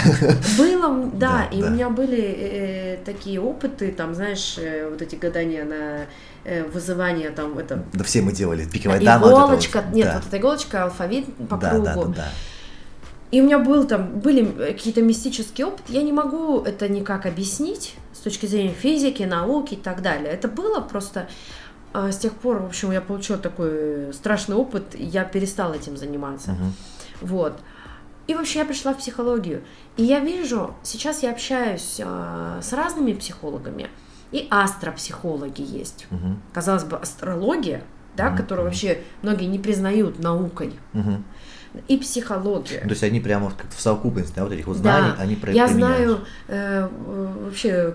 Было, да, Да, и да. у меня были э, такие опыты, там, знаешь, э, вот эти гадания на э, вызывание, там, это... Да все мы делали. Пиковая дама. вот это вот. Иголочка, нет, Да. вот эта иголочка, алфавит по Да, кругу. да, да, да. И у меня был там, были какие-то мистические опыты, я не могу это никак объяснить с точки зрения физики, науки и так далее. Это было просто а, с тех пор, в общем, я получила такой страшный опыт, и я перестала этим заниматься. Мгм. Вот. И вообще я пришла в психологию. И я вижу, сейчас я общаюсь а, с разными психологами, и астропсихологи есть. Мгм. Казалось бы, астрология, да, Мгм, которую мгм. вообще многие не признают наукой, Мгм. И психология. То есть они прямо как в совокупности, да, вот этих вот Да, знаний, они про- Я применяют. знаю э, вообще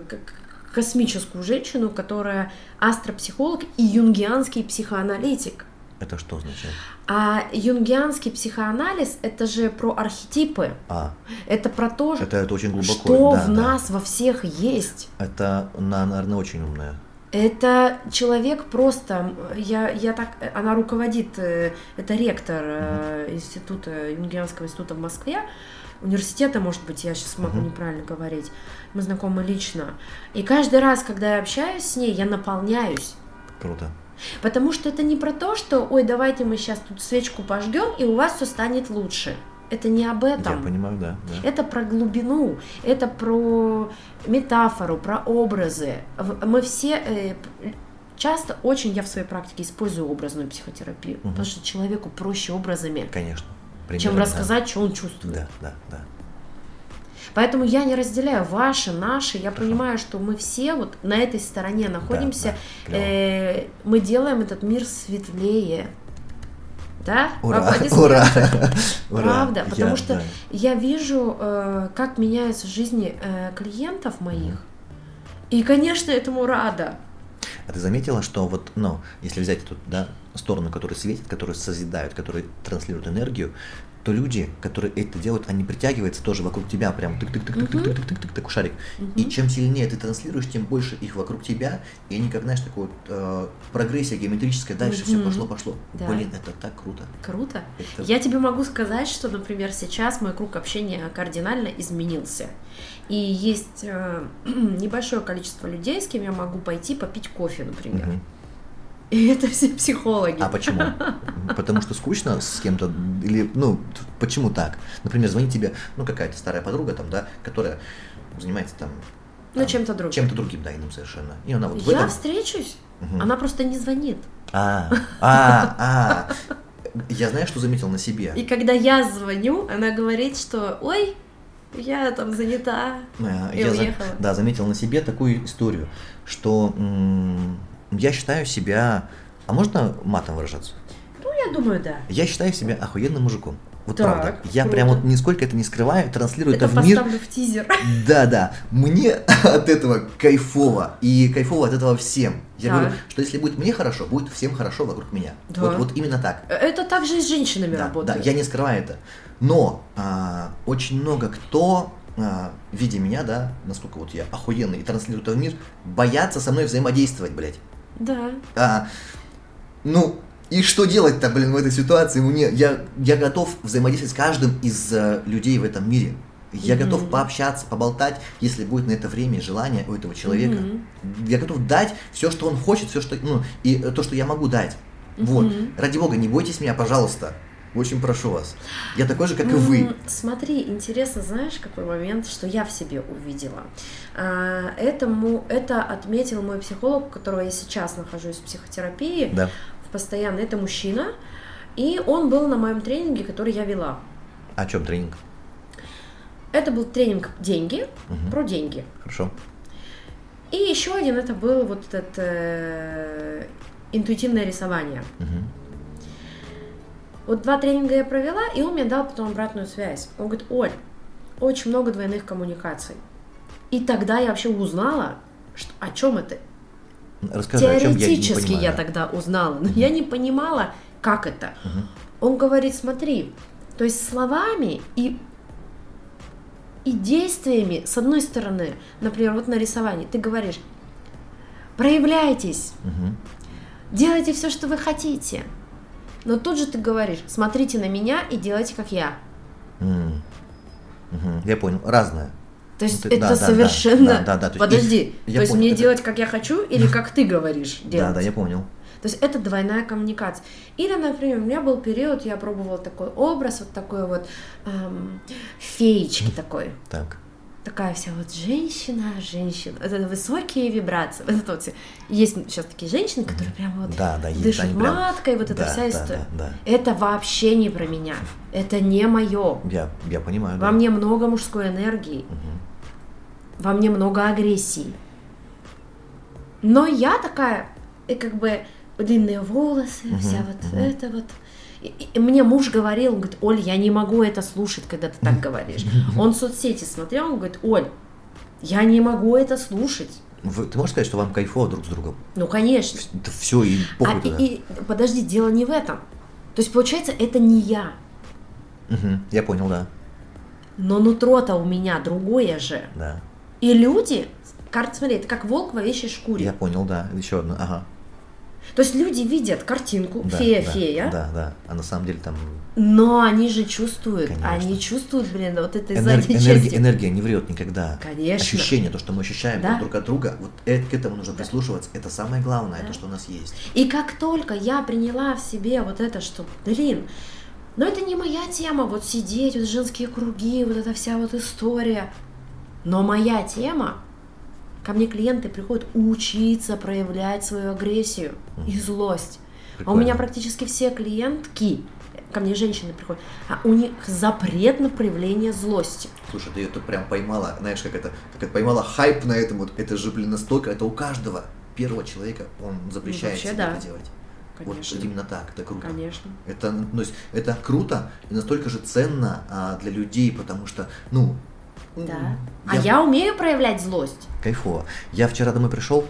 космическую женщину, которая астропсихолог и юнгианский психоаналитик. Это что означает? А юнгианский психоанализ это же про архетипы, А, это про то, это, это очень глубоко. что да, в да. нас во всех есть. Это, она, наверное, очень умная. Это человек просто, я, я так, она руководит, э, это ректор э, института, Юнгианского института в Москве, университета, может быть, я сейчас могу неправильно говорить, мы знакомы лично. И каждый раз, когда я общаюсь с ней, я наполняюсь. Круто. Потому что это не про то, что, ой, давайте мы сейчас тут свечку пожгем, и у вас все станет лучше. Это не об этом. Я понимаю, да. да. Это про глубину, это про метафору, про образы. Мы все э, часто очень я в своей практике использую образную психотерапию, Мгм. потому что человеку проще образами, Конечно. чем Примерно, да. рассказать, что он чувствует. Да, да, да. Поэтому я не разделяю ваши, наши. Я Хорошо. понимаю, что мы все вот на этой стороне находимся. да, клево. Э, мы делаем этот мир светлее. Да? Ура, ура, ура. Правда, Я- потому что да. я вижу, э, как меняются жизни э, клиентов моих. И, конечно, этому рада. А ты заметила, что вот, ну, если взять эту, да, сторону, которая светит, которые созидают, которые транслируют энергию, то люди, которые это делают, они притягиваются тоже вокруг тебя, прям тык тык тык тык тык тык тык тык такой шарик. И чем сильнее ты транслируешь, тем больше их вокруг тебя, и они как, знаешь, такой вот э, прогрессия геометрическая, дальше все Мгм. пошло, пошло. Да. Блин, это так круто. Круто. Это- Я тебе могу сказать, что, например, сейчас мой круг общения кардинально изменился. И есть э, небольшое количество людей, с кем я могу пойти попить кофе, например. И это все психологи. А почему? Потому что скучно с кем-то или ну почему так? Например, звонит тебе ну какая-то старая подруга там, да, которая занимается там Ну, чем-то другим. чем-то другим, да, иным совершенно. И она вот Я этом. встречусь, Мгм. она просто не звонит. А, а, а. Я знаю, что заметил на себе. И когда я звоню, она говорит, что ой, я там занята. И Я за- уехала. да, заметил на себе такую историю, что я считаю себя, а можно матом выражаться? Ну, я думаю, да. Я считаю себя охуенным мужиком. Вот Так, правда. Я круто. прям вот нисколько это не скрываю, транслирую это, Это в мир. поставлю в тизер. Да, да. Мне от этого кайфово. И кайфово от этого всем. Я Так. говорю, что если будет мне хорошо, будет всем хорошо вокруг меня. Да. Вот, вот именно так. Это также и с женщинами Да, да, работает. я не скрываю это. Но а, очень много кто, а, видя меня, да, насколько вот я охуенный и транслирую это в мир, боятся со мной взаимодействовать, блядь. Да. А, ну, и что делать-то, блин, в этой ситуации? Мне, я, я готов взаимодействовать с каждым из э, людей в этом мире. Я Мгм. готов пообщаться, поболтать, если будет на это время и желание у этого человека. Мгм. Я готов дать все, что он хочет, все, что, ну, и то, что я могу дать. Вот. Мгм. Ради бога, не бойтесь меня, пожалуйста. Очень прошу вас. Я такой же, как и вы. Смотри, интересно, знаешь, какой момент, что я в себе увидела. А, Этому, это отметил мой психолог, у которого я сейчас нахожусь в психотерапии, Да. постоянно. Это мужчина, и он был на моем тренинге, который я вела. О чем тренинг? Это был тренинг «Деньги», Мгм. про деньги. Хорошо. И еще один это был вот этот э, интуитивное рисование. Мгм. Вот два тренинга я провела, и он мне дал потом обратную связь. Он говорит, Оль, очень много двойных коммуникаций. И тогда я вообще узнала, что, о чем это. Расскажи, о чем я не Теоретически я, понимаю. тогда узнала, но я не понимала Как это? Мгм. Он говорит, смотри, то есть словами и и действиями, с одной стороны, например, вот на рисовании, ты говоришь, проявляйтесь, Мгм. делайте все, что вы хотите. Но тут же ты говоришь, смотрите на меня и делайте, как я. М. Мгм. Я понял. Разное. То есть Ну, ты- это да, да, да, совершенно... да, да, да, то есть Подожди, я то есть понял, мне это- делать, как я хочу, или как ты говоришь делать? Да, да, я понял. То есть это двойная коммуникация. Или, например, у меня был период, я пробовала такой образ, вот такой вот эм, феечки такой. Так. Такая вся вот женщина, женщина. Это высокие вибрации. Вот это вот все. Есть сейчас такие женщины, которые прям вот Да, да, есть. дышат прям- маткой, вот эта Да, вся да, история. Да, да. Это вообще не про меня. Это не мое. Я, я понимаю. Во да. мне много мужской энергии, Мгм. во мне много агрессии. Но я такая, и как бы длинные волосы, Мгм, вся вот мгм. это вот. И, и мне муж говорил, он говорит, Оль, я не могу это слушать, когда ты так говоришь. Он соцсети смотрел, он говорит, Оль, я не могу это слушать. Вы- ты можешь сказать, что вам кайфово друг с другом? Ну, конечно. Это все, и похуй А, и, и- подожди, дело не в этом. То есть, получается, это не я. Мгм. Я понял, да. Но нутро-то у меня другое же. Да. И люди, кар- смотри, это как волк в овечьей шкуре. Я понял, да. Еще одно. Ага. То есть люди видят картинку, Да, фея, да, фея, Да, да. А на самом деле там но они же чувствуют, Конечно. они чувствуют, блин, вот этой энер- задней энергия, части. энергия не врет никогда. Конечно. Ощущение, то, что мы ощущаем Да. друг от друга, вот э- к этому нужно прислушиваться. Это самое главное, Да. то, что у нас есть. И как только я приняла в себе вот это, что, блин, ну это не моя тема, вот сидеть, вот женские круги, вот эта вся вот история. Но моя тема, ко мне клиенты приходят учиться проявлять свою агрессию и злость. А у Прикольно. меня практически все клиентки, ко мне женщины приходят, а у них запрет на проявление злости. Слушай, ты это прям поймала, знаешь, как это, как это поймала хайп на этом, вот это же, блин, настолько, это у каждого первого человека, он запрещает вообще себе да. это делать. Конечно. Вот именно так, это круто. Конечно. Это, ну, это круто и настолько же ценно а, для людей, потому что, ну, Да. м, А я умею проявлять злость. Кайфово. Я вчера домой пришел,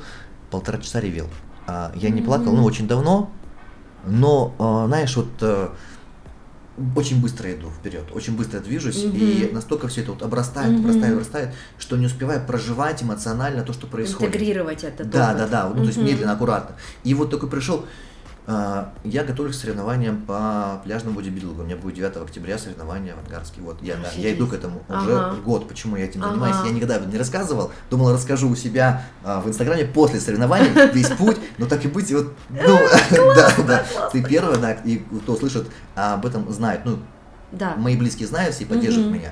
полтора часа ревел. А, я не плакал, ну, очень давно, но, а, знаешь, вот а, очень быстро иду вперед, очень быстро движусь, и настолько все это вот обрастает, обрастает, обрастает, что не успеваю проживать эмоционально то, что происходит. Интегрировать это. Да, да, да, ну, то есть медленно, аккуратно. И вот такой пришел, а, я готовлюсь к соревнованиям по пляжному бодибилдингу. У меня будет 9 октября соревнования в Ангарске. Вот я, да, я иду к этому уже Ага. год. Почему я этим Ага. занимаюсь? Я никогда об этом не рассказывал. Думал, расскажу у себя а, в Инстаграме после соревнований весь путь. Но так и быть, вот, ну, да, да. Ты первая, да, и кто слышит об этом знает. Ну, Да. мои близкие знают все и поддерживают меня.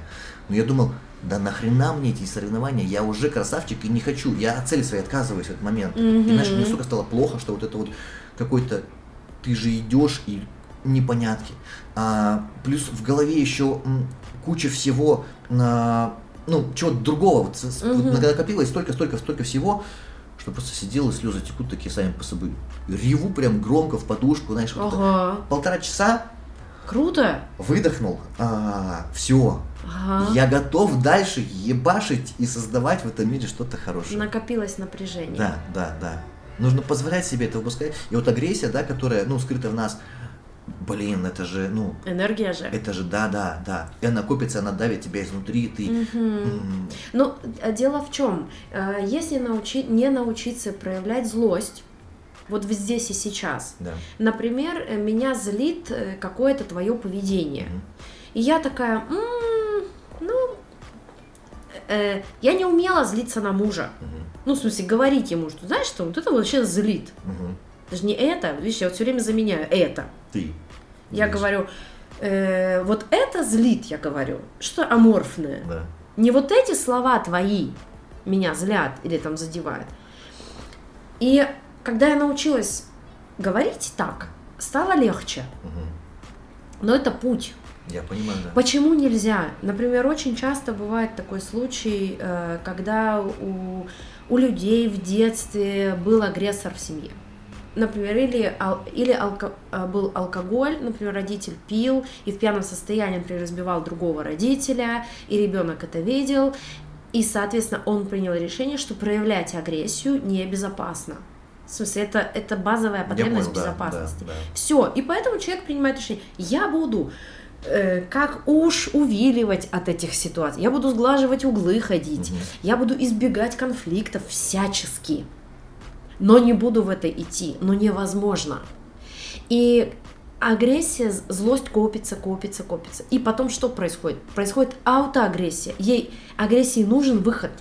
Но я думал, да нахрена мне эти соревнования, я уже красавчик и не хочу, я от цели своей отказываюсь в этот момент. И знаешь, мне настолько стало плохо, что вот это вот какой-то, ты же идешь и непонятки. А, плюс в голове еще м, куча всего, а, ну, чего-то другого, вот, с- вот накопилось столько, столько, столько всего, что просто сидел и слезы текут такие сами по собой. Реву прям громко в подушку, знаешь, вот. Ага. полтора часа Круто. выдохнул, все, Ага. я готов дальше ебашить и создавать в этом мире что-то хорошее. Накопилось напряжение. Да, да, да. Нужно позволять себе это выпускать. И вот агрессия, да, которая, ну, скрыта в нас, блин, это же, ну, Энергия же. это же, да, да, да. И она копится, она давит тебя изнутри, ты... Ну, а дело в чем? Если научи... не научиться проявлять злость, вот здесь и сейчас. Да. Например, э, меня злит э, какое-то твое поведение. Мгм. И я такая, «М, ну, э, я не умела злиться на мужа. Мгм. Ну, в смысле, говорить ему, что знаешь что, вот это сейчас злит. Мгм. Даже не это, видишь, я вот все время заменяю это. Ты. Я Видишь? говорю, «Э, вот это злит, я говорю, что аморфное. Да. Не вот эти слова твои меня злят или там задевают. И когда я научилась говорить так, стало легче. Мгм. Но это путь. Я понимаю, да. Почему нельзя? Например, очень часто бывает такой случай, э, когда у, у людей в детстве был агрессор в семье. Например, или, или алко- а, был алкоголь, например, родитель пил и в пьяном состоянии, например, разбивал другого родителя, и ребенок это видел, и, соответственно, он принял решение, что проявлять агрессию небезопасно. В смысле, это, это базовая Я потребность понял, да, безопасности. да, да. Все. И поэтому человек принимает решение. Я буду как уж увиливать от этих ситуаций. Я буду сглаживать углы ходить. Мгм. Я буду избегать конфликтов всячески. Но не буду в это идти. Но невозможно. И агрессия, злость копится, копится, копится. И потом что происходит? Происходит аутоагрессия. Ей агрессии нужен выход.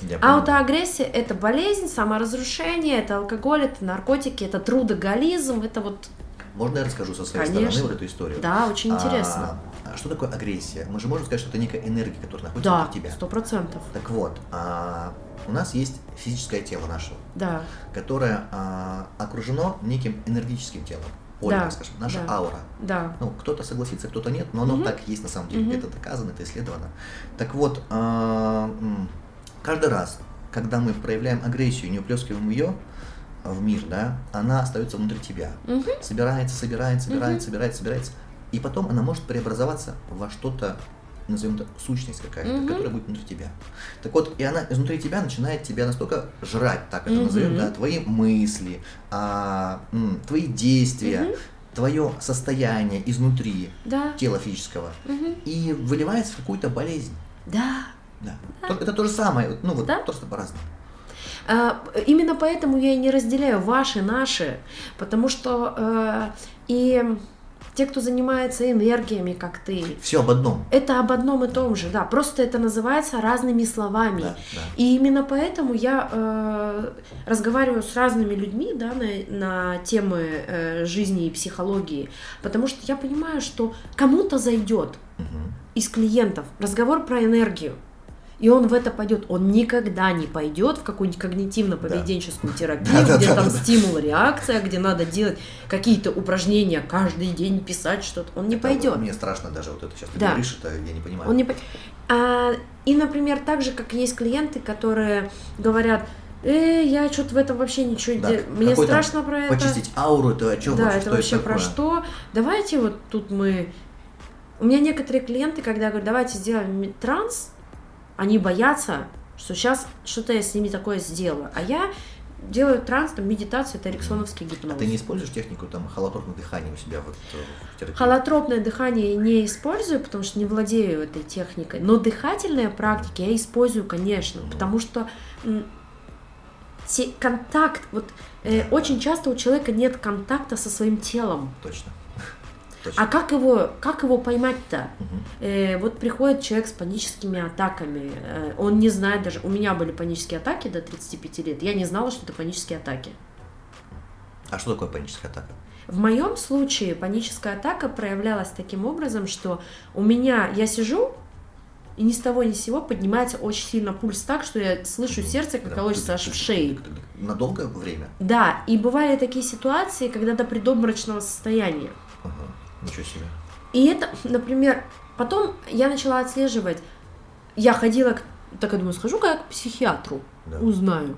Понял. Аутоагрессия – это болезнь, саморазрушение, это алкоголь, это наркотики, это трудоголизм, это вот, Можно я расскажу со своей Конечно. стороны вот эту историю? да, очень интересно. А, а что такое агрессия? Мы же можем сказать, что это некая энергия, которая находится Да, внутри тебя. сто процентов, Так вот, а, у нас есть физическое тело наше, да, которое а, окружено неким энергетическим телом. Поле, Да, скажем, наша да. аура. да, Ну, кто-то согласится, кто-то нет, но оно Мгм. так есть на самом деле. Мгм. Это доказано, это исследовано. Так вот, а, каждый раз, когда мы проявляем агрессию и не уплескиваем ее в мир, да, она остается внутри тебя. Мгм. Собирается, собирается, собирается, Мгм. собирается, собирается. И потом она может преобразоваться во что-то, назовем это, сущность какая-то, Мгм. которая будет внутри тебя. Так вот, и она изнутри тебя начинает тебя настолько жрать, так это Мгм. назовем, да, твои мысли, а, м, твои действия, Мгм. твое состояние изнутри да, тела физического Мгм. и выливается в какую-то болезнь. да. Да. То- Это то же самое, ну вот Да. просто по-разному. А, Именно поэтому я и не разделяю ваши, наши, потому что э, и те, кто занимается энергиями, как ты, Все об одном. это об одном и том же, да, просто это называется разными словами. Да, да. И именно поэтому я э, разговариваю с разными людьми да, на, на темы э, жизни и психологии, потому что я понимаю, что кому-то зайдет Мгм. из клиентов разговор про энергию. И он в это пойдет. Он никогда не пойдет в какую-нибудь когнитивно-поведенческую терапию, Да, да, где да, там да, да. стимул, реакция, где надо делать какие-то упражнения каждый день, писать что-то. Он не Это пойдет. Мне страшно даже вот это сейчас ты Да. говоришь, это я не понимаю. Он не А, и, например, так же, как есть клиенты, которые говорят, э, я что-то в этом вообще ничего не Да. делаю. Мне страшно про это. Почистить ауру, это о чем да, вообще? это Что вообще про такое? что? Давайте вот тут мы... У меня некоторые клиенты, когда говорят, давайте сделаем транс, они боятся, что сейчас что-то я с ними такое сделаю. А я делаю транс, там, медитацию, это эриксоновский гипноз. А ты не используешь технику там холотропного дыхания у себя вот э, в терапии? Холотропное дыхание я не использую, потому что не владею этой техникой. Но дыхательные практики я использую, конечно, Мгм. потому что контакт, вот э, очень часто у человека нет контакта со своим телом. Точно. Точно. А как его, как его поймать-то? Э, вот приходит человек с паническими атаками, э, он не знает даже, у меня были панические атаки до 35 лет, я не знала, что это панические атаки. А что такое паническая атака? В моем случае паническая атака проявлялась таким образом, что у меня, я сижу, и ни с того ни с сего поднимается очень сильно пульс так, что я слышу сердце, как Да. колотится аж в шее. На долгое время? Да, и бывали такие ситуации, когда до предобморочного состояния. Ага. Ничего себе. И это, например, потом я начала отслеживать. Я ходила, так я думаю, схожу-ка я к психиатру, Да. узнаю.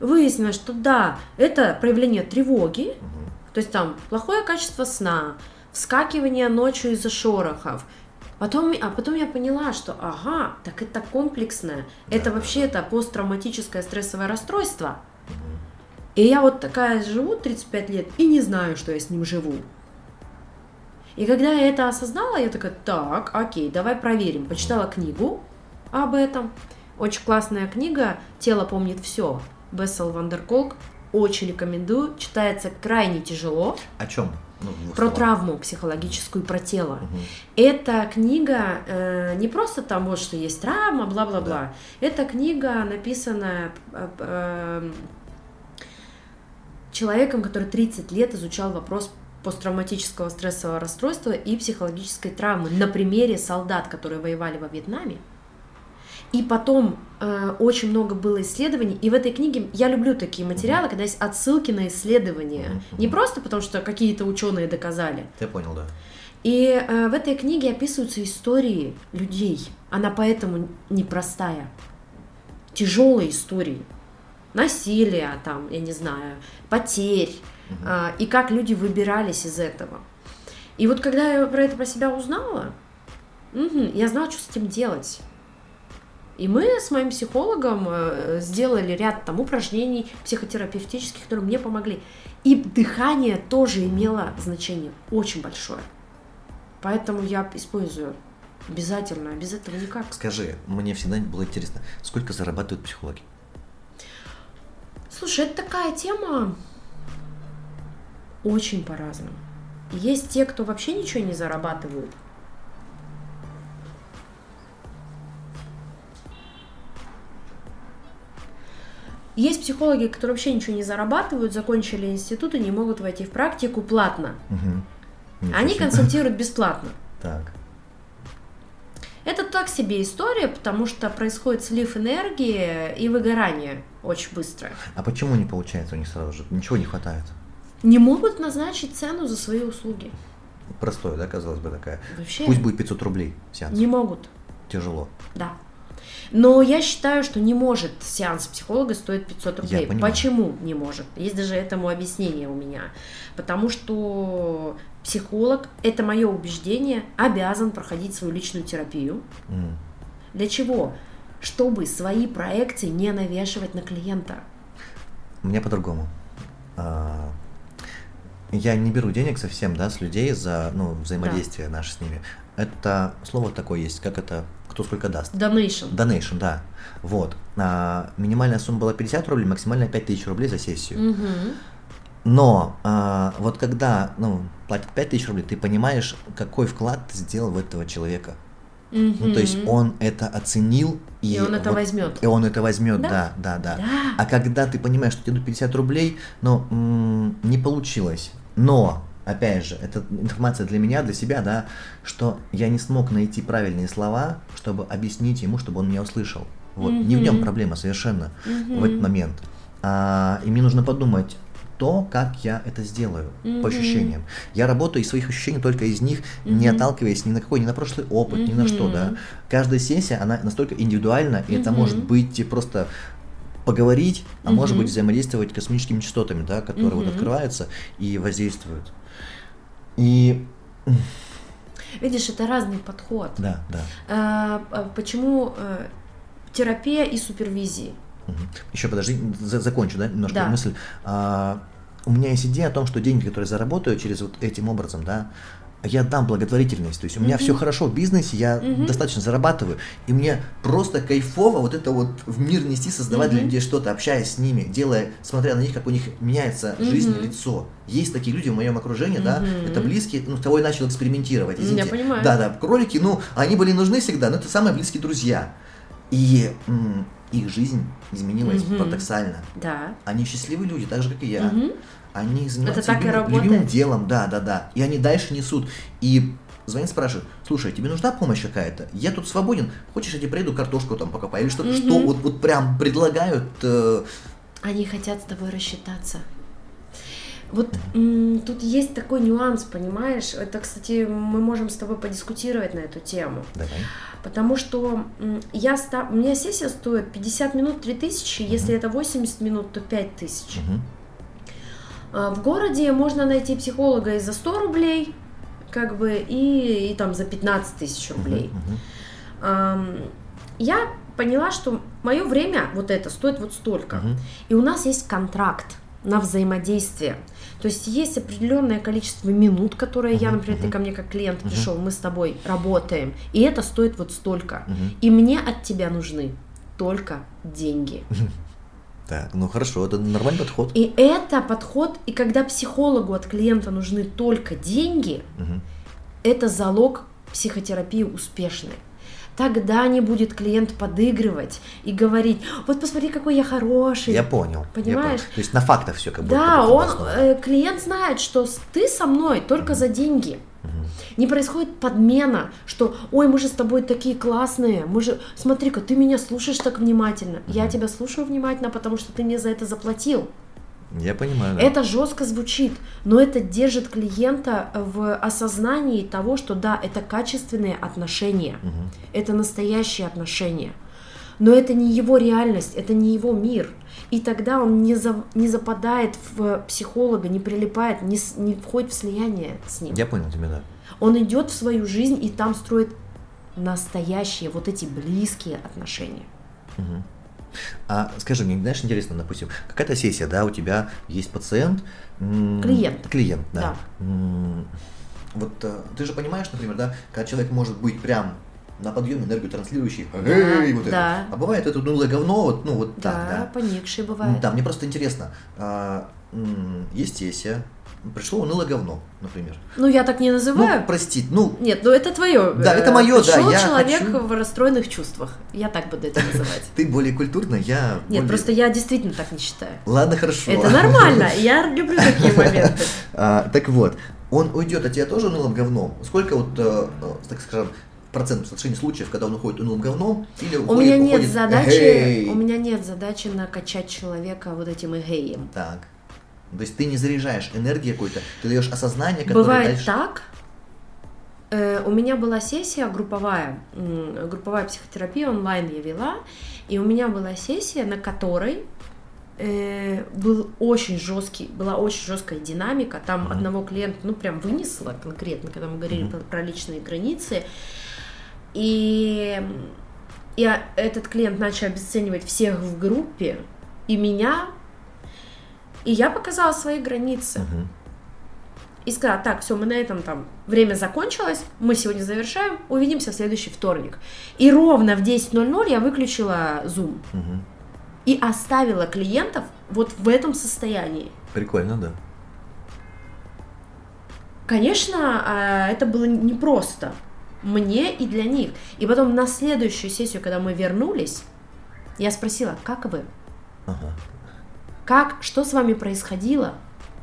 Выяснилось, что да, это проявление тревоги, Мгм. то есть там плохое качество сна, вскакивание ночью из-за шорохов. Потом, а потом я поняла, что ага, так это комплексное, это Да. вообще это посттравматическое стрессовое расстройство. Мгм. И я вот такая живу 35 лет и не знаю, что я с ним живу. И когда я это осознала, я такая, так, окей, давай проверим. Почитала книгу об этом. Очень классная книга «Тело помнит все». Бессел Вандерколк. Очень рекомендую. Читается крайне тяжело. О чем? Ну, Про травму психологическую, про тело. Мгм. Эта книга э, не просто там вот что есть травма, бла-бла-бла. Эта книга написана э, э, человеком, который 30 лет изучал вопрос посттравматического стрессового расстройства и психологической травмы на примере солдат, которые воевали во Вьетнаме. И потом э, очень много было исследований, и в этой книге я люблю такие материалы, когда есть отсылки на исследования. Мгм. Не просто потому, что какие-то ученые доказали, Я понял, да. и э, в этой книге описываются истории людей. Она поэтому непростая. Тяжелые истории. Насилия, там, я не знаю, потерь. А, и как люди выбирались из этого. И вот когда я про это про себя узнала, мгм, я знала, что с этим делать. И мы с моим психологом э, сделали ряд там упражнений психотерапевтических, которые мне помогли. И дыхание тоже имело значение очень большое. Поэтому я использую обязательно, без этого никак. Скажи, мне всегда было интересно, сколько зарабатывают психологи? Слушай, это такая тема очень по-разному. Есть те, кто вообще ничего не зарабатывают, Есть психологи, которые вообще ничего не зарабатывают, закончили институт и не могут войти в практику платно. Угу. Они консультируют бесплатно. Так. Это так себе история, потому что происходит слив энергии и выгорание очень быстро. А почему не получается у них сразу же? Ничего не хватает? Не могут назначить цену за свои услуги. Простое, да, казалось бы, такая. Вообще. Пусть будет 500 рублей сеанс. Не могут. Тяжело. Да. Но я считаю, что не может сеанс психолога стоить 500 рублей. Почему не может? Есть даже этому объяснение у меня. Потому что психолог, это мое убеждение, обязан проходить свою личную терапию. Mm. Для чего? Чтобы свои проекции не навешивать на клиента. У меня по-другому. Я не беру денег совсем, да, с людей за ну, взаимодействие да. наше с ними. Это слово такое есть, как это кто сколько даст. Donation. Donation, да. Вот. А, минимальная сумма была 50 рублей, максимальная 5000 рублей за сессию. Угу. Но а, вот когда ну, платят 5000 рублей, ты понимаешь, какой вклад ты сделал в этого человека. Угу. Ну, то есть он это оценил и, и он это вот, возьмет. И он это возьмет, да? Да, да, да, да. А когда ты понимаешь, что тебе дают 50 рублей, ну, м- не получилось. Но опять же, это информация для меня, для себя, да, что я не смог найти правильные слова, чтобы объяснить ему, чтобы он меня услышал. Вот, mm-hmm. не в нем проблема совершенно mm-hmm. в этот момент. А, и мне нужно подумать, то, как я это сделаю mm-hmm. по ощущениям. Я работаю из своих ощущений только из них, mm-hmm. не отталкиваясь ни на какой, ни на прошлый опыт, mm-hmm. ни на что, да. Каждая сессия, она настолько индивидуальна, и mm-hmm. это может быть просто поговорить, а mm-hmm. может быть взаимодействовать космическими частотами, да, которые mm-hmm. вот открываются и воздействуют. И... Видишь, это разный подход. Да, да. А, а почему а, терапия и супервизии? Еще подожди, за, закончу, да, немножко да. мысль. А, у меня есть идея о том, что деньги, которые заработаю через вот этим образом, да, я дам благотворительность. То есть у меня mm-hmm. все хорошо в бизнесе, я mm-hmm. достаточно зарабатываю, и мне просто кайфово вот это вот в мир нести, создавать mm-hmm. для людей что-то, общаясь с ними, делая, смотря на них, как у них меняется mm-hmm. жизнь, лицо. Есть такие люди в моем окружении, mm-hmm. да, это близкие, ну, кого я начал экспериментировать. Извините. Я понимаю. Да, да, кролики, ну, они были нужны всегда, но это самые близкие друзья. И м- их жизнь изменилась mm-hmm. парадоксально. Да. Они счастливые люди, так же, как и я. Mm-hmm они занимаются Это так любимым, и любимым делом, да, да, да. И они дальше несут. И звонит, спрашивает, слушай, тебе нужна помощь какая-то? Я тут свободен, хочешь, я тебе приеду картошку там покопаю? Или что-то, mm-hmm. что вот, вот прям предлагают. Э... Они хотят с тобой рассчитаться. Вот тут есть такой нюанс, понимаешь? Это, кстати, мы можем с тобой подискутировать на эту тему. Давай. Потому что я ста... у меня сессия стоит 50 минут 3000, угу. если это 80 минут, то 5000. Угу. А, в городе можно найти психолога и за 100 рублей, как бы, и, и там за 15 тысяч рублей. Uh-huh, uh-huh. Я поняла, что мое время вот это стоит вот столько. Uh-huh. И у нас есть контракт на взаимодействие. То есть есть определенное количество минут, которые uh-huh, я, например, uh-huh. ты ко мне как клиент uh-huh. пришел, мы с тобой работаем, и это стоит вот столько. Uh-huh. И мне от тебя нужны только деньги. Uh-huh. Так, ну хорошо, это нормальный подход. И это подход, и когда психологу от клиента нужны только деньги, угу. это залог психотерапии успешной. Тогда не будет клиент подыгрывать и говорить, вот посмотри, какой я хороший. Я понял. Понимаешь? Я понял. То есть на фактах все как будто. Да, он, э, клиент знает, что ты со мной только угу. за деньги. Не происходит подмена, что, ой, мы же с тобой такие классные, мы же, смотри-ка, ты меня слушаешь так внимательно. Я тебя слушаю внимательно, потому что ты мне за это заплатил. Я понимаю. Да. Это жестко звучит, но это держит клиента в осознании того, что да, это качественные отношения, угу. это настоящие отношения. Но это не его реальность, это не его мир. И тогда он не, за, не западает в психолога, не прилипает, не, не входит в слияние с ним. Я понял тебя, да. Он идет в свою жизнь и там строит настоящие вот эти близкие отношения. Мгм. А скажи мне, знаешь, интересно, допустим, какая-то сессия, да, у тебя есть пациент. Клиент. Клиент, да. Да. Вот э, ты же понимаешь, например, да, когда человек может быть прям на подъеме энергию транслирующий, «Эй!» вот это. да. А бывает это унылое говно, вот, ну вот Да, так, да. поникшие Ну бывают. Да, мне просто интересно, а, есть сессия, пришло унылое говно, например. Ну, я так не называю. Ну, прости, ну, Нет, ну это твое. Да, это моё, да, Пришел человек хочу- в расстроенных чувствах. Я так буду это называть. ты более культурная, я Нет, более- просто я действительно так не считаю. Ладно, хорошо. Это нормально. Я люблю такие моменты. А, так вот, он уйдет от тебя тоже унылым говном? Сколько вот, э, э, так скажем, процентов в соотношении случаев, когда он уходит унылым говном, или У уходит, меня нет уходит, задачи, у меня нет задачи накачать человека вот этим эгеем. Так. То есть ты не заряжаешь энергией какой-то, ты даешь осознание, которое Бывает дальше... так. Э, У меня была сессия групповая, групповая психотерапия онлайн я вела, и у меня была сессия, на которой э, был очень жесткий, была очень жесткая динамика. Там Мгм. одного клиента, ну прям вынесло конкретно, когда мы говорили Мгм. про, про личные границы. И я, этот клиент начал обесценивать всех в группе, и меня, и я показала свои границы. И сказала, так, все, мы на этом там, время закончилось, мы сегодня завершаем, увидимся в следующий вторник. И ровно в 10.00 я выключила Zoom Мгм. и оставила клиентов вот в этом состоянии. Прикольно, да. Конечно, а, это было непросто мне и для них. И потом на следующую сессию, когда мы вернулись, я спросила, как вы? Ага. Как, что с вами происходило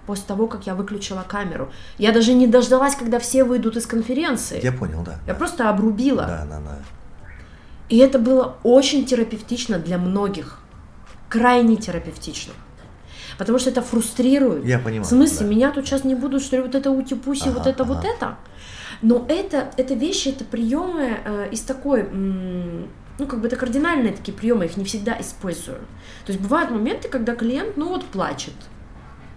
после того, как я выключила камеру? Я даже не дождалась, когда все выйдут из конференции. Я понял, да. Я да. просто обрубила. Да, да, да. И это было очень терапевтично для многих. Крайне терапевтично. Потому что это фрустрирует. Я понимаю. В смысле, да. меня тут сейчас не будут, что ли, вот это ути-пуси, вот Ага, это, вот ага. это. Но это, это вещи, это приемы э, из такой, м, ну, как бы это кардинальные такие приемы, их не всегда использую. То есть бывают моменты, когда клиент, ну, вот плачет.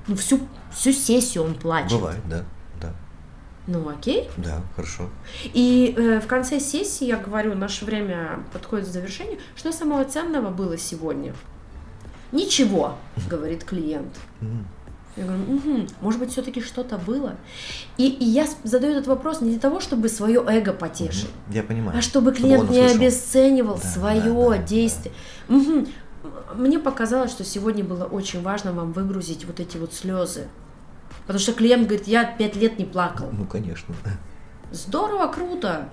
Ну, всю, всю сессию он плачет. Бывает, да, Ну, окей. да, хорошо. И э, в конце сессии я говорю, наше время подходит к завершению, что самого ценного было сегодня? Ничего, говорит клиент. Я говорю, «Мгм, может быть, все-таки что-то было. И, и я задаю этот вопрос не для того, чтобы свое эго потешить, Я понимаю. а чтобы Чтобы клиент он не услышал. обесценивал Да, свое да, да, действие. Мгм. Мне показалось, что сегодня было очень важно вам выгрузить вот эти вот слезы. Потому что клиент говорит, я пять лет не плакал. Ну, конечно. Здорово, круто.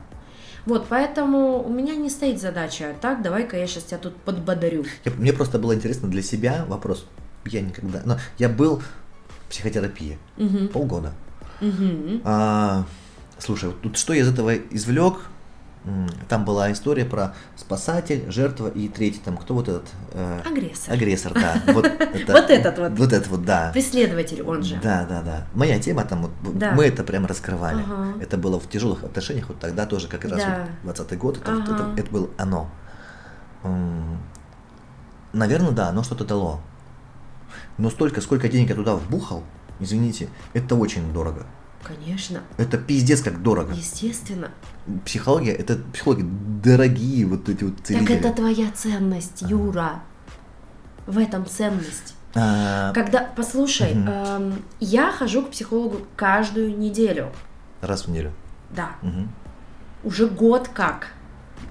Вот, поэтому у меня не стоит задача, так, давай-ка я сейчас тебя тут подбодарю. Я- Мне просто было интересно для себя вопрос. Я никогда... Но я был психотерапии Мгм. полгода. Мгм. А, слушай, вот тут что я из этого извлек? Там была история про спасатель, жертва и третий там кто вот этот э, Агрессор. агрессор, да. Вот, это- Вот этот вот. Вот этот вот, да. Преследователь он же. Да, да, да. Моя тема там, вот, Да. мы это прям раскрывали. Ага. Это было в тяжелых отношениях, вот тогда тоже как раз Да. вот 20 год, это, Ага. это, это было оно. Наверное, да, оно что-то дало. Но столько, сколько денег я туда вбухал, извините, это очень дорого. Конечно. Это пиздец как дорого. Естественно. Психология, это психологи дорогие вот эти вот Так целители. это твоя ценность, Юра. В этом ценность. А, Когда, послушай, эм, я хожу к психологу каждую неделю. раз в неделю. Да. Уже год как.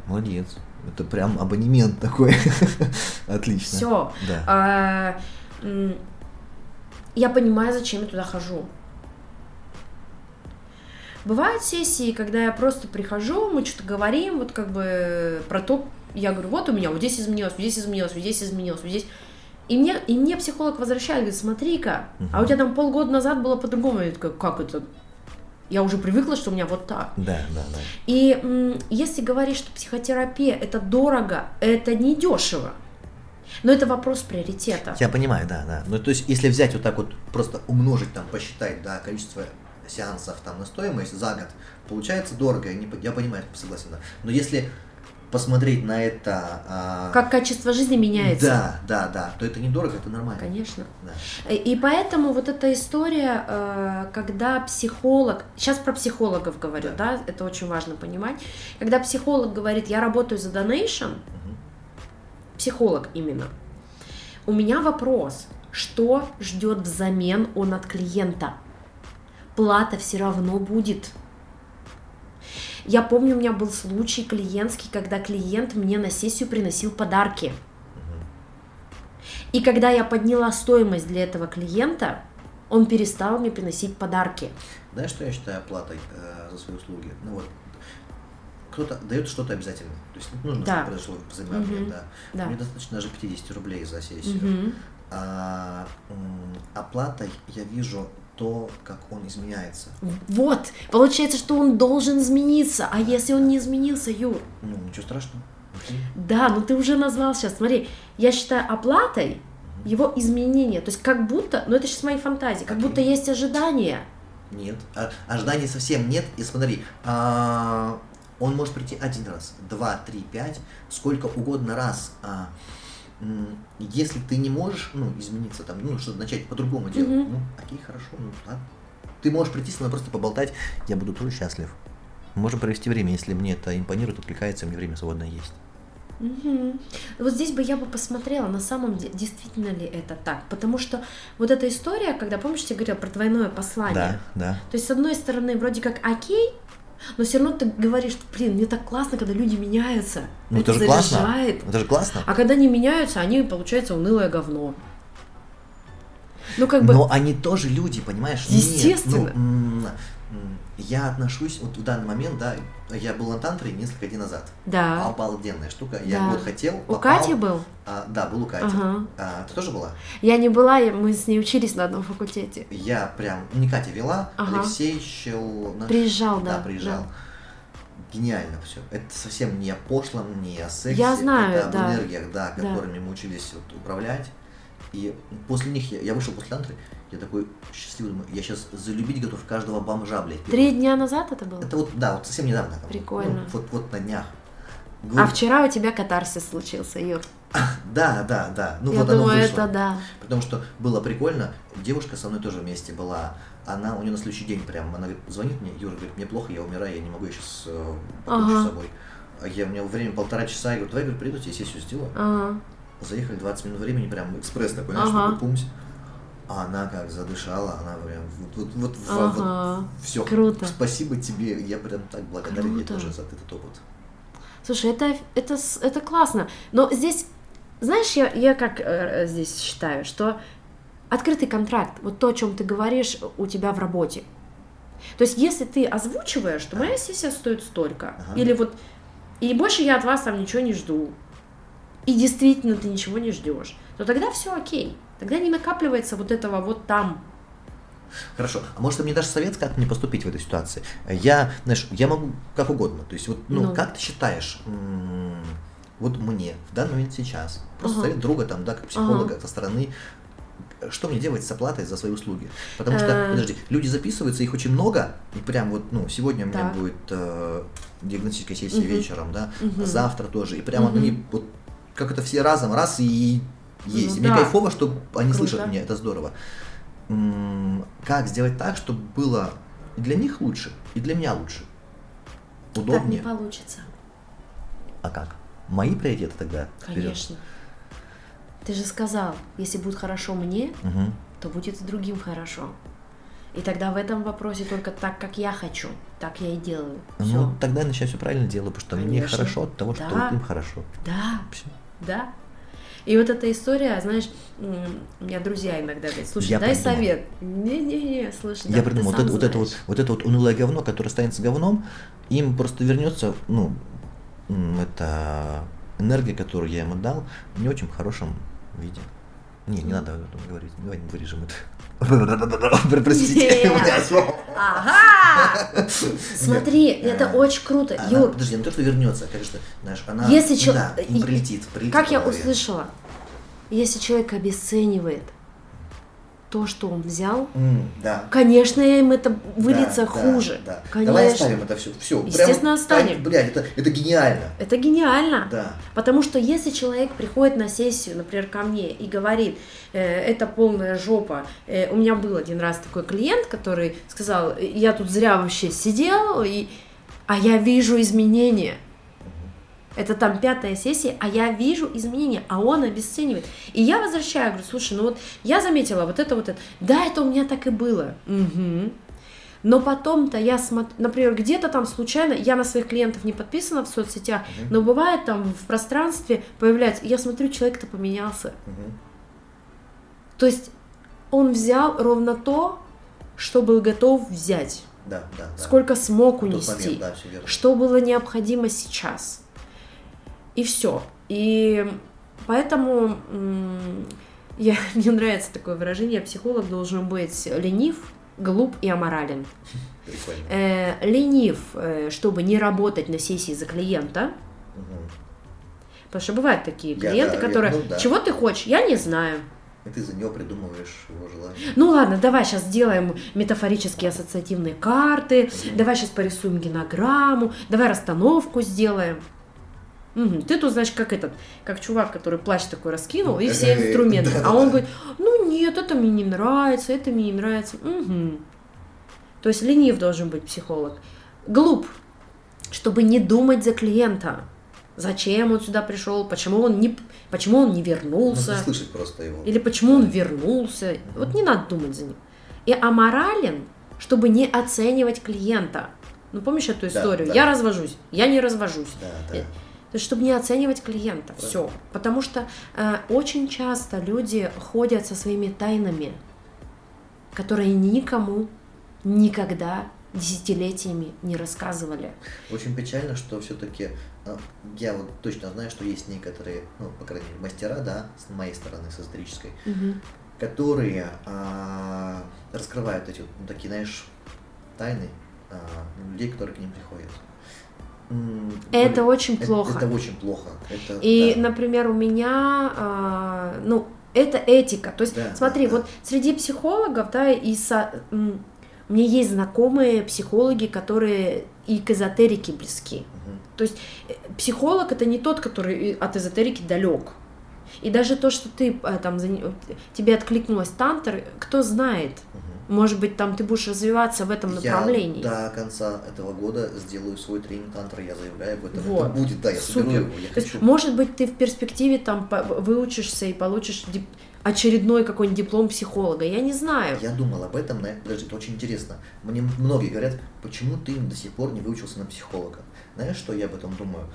Молодец. Это прям абонемент такой. Отлично. Все. Да. Я понимаю, зачем я туда хожу. Бывают сессии, когда я просто прихожу, мы что-то говорим, вот как бы про то, я говорю, вот у меня вот здесь изменилось, вот здесь изменилось, вот здесь изменилось, вот здесь. И мне, и мне психолог возвращает, говорит, смотри-ка, а у тебя там полгода назад было по-другому. Я такая, как это? Я уже привыкла, что у меня вот так. Да, да, да. И если говорить, что психотерапия это дорого, это не дешево. Но это вопрос приоритета. Я понимаю, да, да. Ну, то есть, если взять вот так вот, просто умножить, там, посчитать, да, количество сеансов там на стоимость за год, получается дорого, я, не, я понимаю, согласен, да. Но если посмотреть на это... а, Как качество жизни меняется. Да, да, да. То это недорого, это нормально. Конечно. Да. И- И поэтому вот эта история, э, когда психолог, сейчас про психологов говорю, да, это очень важно понимать, когда психолог говорит, я работаю за донейшн, Мгм. Психолог именно, у меня вопрос, что ждет взамен он от клиента? Плата все равно будет. Я помню, у меня был случай клиентский, когда клиент мне на сессию приносил подарки. И когда я подняла стоимость для этого клиента, он перестал мне приносить подарки. Знаешь, что я считаю оплатой э, за свои услуги? Ну вот, кто-то дает что-то обязательно. То есть нужно, Да. чтобы произошло взаимообмен, Мгм. да. Да. Мне достаточно даже 50 рублей за сессию. Мгм. А оплатой я вижу то, как он изменяется. Вот, получается, что он должен измениться. А если он не изменился, Юр? Ну, ничего страшного. Окей. Да, ну ты уже назвал сейчас. Смотри, я считаю оплатой его изменения. То есть как будто, ну это сейчас мои фантазии, как Окей. будто есть ожидания. Нет. А- ожиданий совсем нет. И смотри, а, он может прийти один раз, два, три, пять, сколько угодно раз. А, если ты не можешь, ну, измениться там, ну, что-то начать по-другому делать, Мгм. ну, окей, хорошо, ну, ладно. Ты можешь прийти со мной просто поболтать, я буду тоже счастлив. Можем провести время, если мне это импонирует, откликается, мне время свободное есть. Мгм. Вот здесь бы я бы посмотрела, на самом деле, действительно ли это так. Потому что вот эта история, когда, помнишь, я говорила про двойное послание. Да, да. То есть, с одной стороны, вроде как окей, но все равно ты говоришь, блин, мне так классно, когда люди меняются. Ну, это это же классно. заряжает. Это же классно. А когда не меняются, они, получается, унылое говно. Ну, как бы, Но они тоже люди, понимаешь? Нет, Естественно. ну, м, м, я отношусь, вот в данный момент, да, я был на тантре несколько дней назад. да. Обалденная штука. Я Да. вот хотел, У попал. Кати был? А, да, был у Кати. Ага. А, ты тоже была? Я не была, мы с ней учились на одном факультете. Я прям, не Катя вела, Ага. Алексей щел наш- Приезжал, да. Да, приезжал. Гениально все. Это совсем не о пошлом, не о сексе. Я знаю, это об да. энергиях, да, Да. которыми мы учились вот управлять. И после них я, я вышел после тантры, я такой счастливый, думаю, я сейчас залюбить готов каждого бомжа, блядь. Три дня назад это было? Это вот, да, вот совсем недавно. там, Прикольно. ну, вот, вот на днях. А Говорю, вчера у тебя катарсис случился, Юр. Да, да, да. Ну я вот оно думаю, вышло. это да. Потому что было прикольно, девушка со мной тоже вместе была, она, у нее на следующий день прям, она говорит, звонит мне, Юра говорит, мне плохо, я умираю, я не могу, я сейчас э, покончу Ага. с собой. А я, у меня время полтора часа, я говорю, давай, говорю, приду, тебе сессию сделаю. Ага. Заехали 20 минут времени, прям экспресс такой, знаешь, Ага. пумсь. А она как задышала, она прям вот, вот, вот, Ага. все. Круто. Спасибо тебе, я прям так благодарен ей Круто. тоже за этот опыт. Слушай, это, это, это классно. Но здесь, знаешь, я, я как э, здесь считаю, что открытый контракт, вот то, о чем ты говоришь у тебя в работе. То есть, если ты озвучиваешь, что моя сессия стоит столько, Ага. или вот, и больше я от вас там ничего не жду, и действительно ты ничего не ждешь, то тогда все окей. Тогда не накапливается вот этого вот там. Хорошо, а может ты мне дашь совет, как мне поступить в этой ситуации? Я, знаешь, я могу как угодно. То есть вот, ну, Ну. как ты считаешь, вот мне в данный момент сейчас, просто Ага. совет друга там, да, как психолога со стороны, что мне делать с оплатой за свои услуги? Потому что, Э. подожди, люди записываются, их очень много, и прям вот, ну, сегодня у меня Так. будет э, диагностическая сессия Мгм. вечером, да, Мгм. завтра тоже, и прямо Мгм. они вот как это все разом, раз и есть. Ну мне да. кайфово, что они Круто. слышат меня, это здорово. Как сделать так, чтобы было и для них лучше, и для меня лучше? Так не Удобнее? получится. А как? Мои приоритеты тогда? вперед. Конечно. Ты же сказал, если будет хорошо мне, Мгм. то будет и другим хорошо. И тогда в этом вопросе только так, как я хочу, так я и делаю. Все. Ну, тогда я начинаю все правильно делаю, потому что мне Конечно. хорошо от того, что Да. им хорошо. Да, Всё. да. И вот эта история, знаешь, у меня друзья иногда говорят, слушай, Я дай придумал. совет. Не-не-не, слушай, да я ты придумал, вот это, вот это вот, вот это вот унылое говно, которое останется говном, им просто вернется, ну, это энергия, которую я ему дал, в не очень хорошем виде. Не, не надо говорить, давай не вырежем это. Простите, Нет. блядь. Ага! Смотри, это очень круто. Юр, подожди, не то, что вернется, конечно, знаешь, она, Если и- прилетит, как я услышала, если человек обесценивает то, что он взял, М, да. конечно, им это выльется Да, хуже. Да, да. Конечно. Давай оставим это все. Все. Естественно, оставим. Блядь, это, это гениально. Это гениально. Да. Потому что если человек приходит на сессию, например, ко мне и говорит, э, это полная жопа. Э, у меня был один раз такой клиент, который сказал, я тут зря вообще сидел, и... а я вижу изменения. Это там пятая сессия, а я вижу изменения, а он обесценивает. И я возвращаю, говорю, слушай, ну вот я заметила вот это вот это. Да, это у меня так и было. Мгм. Но потом-то я смотрю, например, где-то там случайно, я на своих клиентов не подписана в соцсетях, но бывает там в пространстве появляется, я смотрю, человек-то поменялся. Мгм. То есть он взял ровно то, что был готов взять, Да, да, да. сколько смог унести, момент, да, что было необходимо сейчас. И все. И поэтому я, мне нравится такое выражение, психолог должен быть ленив, глуп и аморален. Э, ленив, э, чтобы не работать на сессии за клиента, Мгм. потому что бывают такие Я, клиенты, да, я- которые, ну да. чего ты хочешь, я не знаю. И ты за него придумываешь его желание. Ну ладно, давай сейчас сделаем метафорические ассоциативные карты, давай сейчас порисуем генограмму, давай расстановку сделаем. Мгм, Ты тут, значит, как этот, как чувак, который плащ такой раскинул, и все Э, инструменты. да-да-да. А он говорит, ну нет, это мне не нравится, это мне не нравится. Мгм. То есть ленив должен быть психолог. Глуп, чтобы не думать за клиента. Зачем он сюда пришел, почему он не, почему он не вернулся. Нужно слышать просто его. Или почему он вернулся. Вот не надо думать за ним. И аморален, чтобы не оценивать клиента. Ну, помнишь эту Да, историю? да. Я развожусь, я не развожусь. Да, Э, да. Есть, чтобы не оценивать клиента. Все. Потому что э, очень часто люди ходят со своими тайнами, которые никому никогда десятилетиями не рассказывали. Очень печально, что все-таки я вот точно знаю, что есть некоторые, ну, по крайней мере, мастера, да, с моей стороны, с эзотерической, Мгм. которые а, раскрывают эти вот, ну, такие, знаешь, тайны а, людей, которые к ним приходят. Это более- очень это- плохо. Это, очень плохо. Это, И, да. например, у меня, а, ну, это этика. То есть, Да, смотри, да, да. вот среди психологов, да, и со, м, у меня есть знакомые психологи, которые и к эзотерике близки. Мгм. То есть э, психолог это не тот, который от эзотерики далек. И даже то, что ты э, там тебе откликнулась тантр, кто знает, Мгм. может быть, там ты будешь развиваться в этом направлении. Я до конца этого года сделаю свой тренинг тантра, я заявляю об этом. Вот. Это будет, да, я соберу Супер. его, я То есть, хочу. может быть, ты в перспективе там выучишься и получишь дип- очередной какой-нибудь диплом психолога. Я не знаю. Я думал об этом, на... подожди, это очень интересно. Мне многие говорят, почему ты до сих пор не выучился на психолога? Знаешь, что я об этом думаю?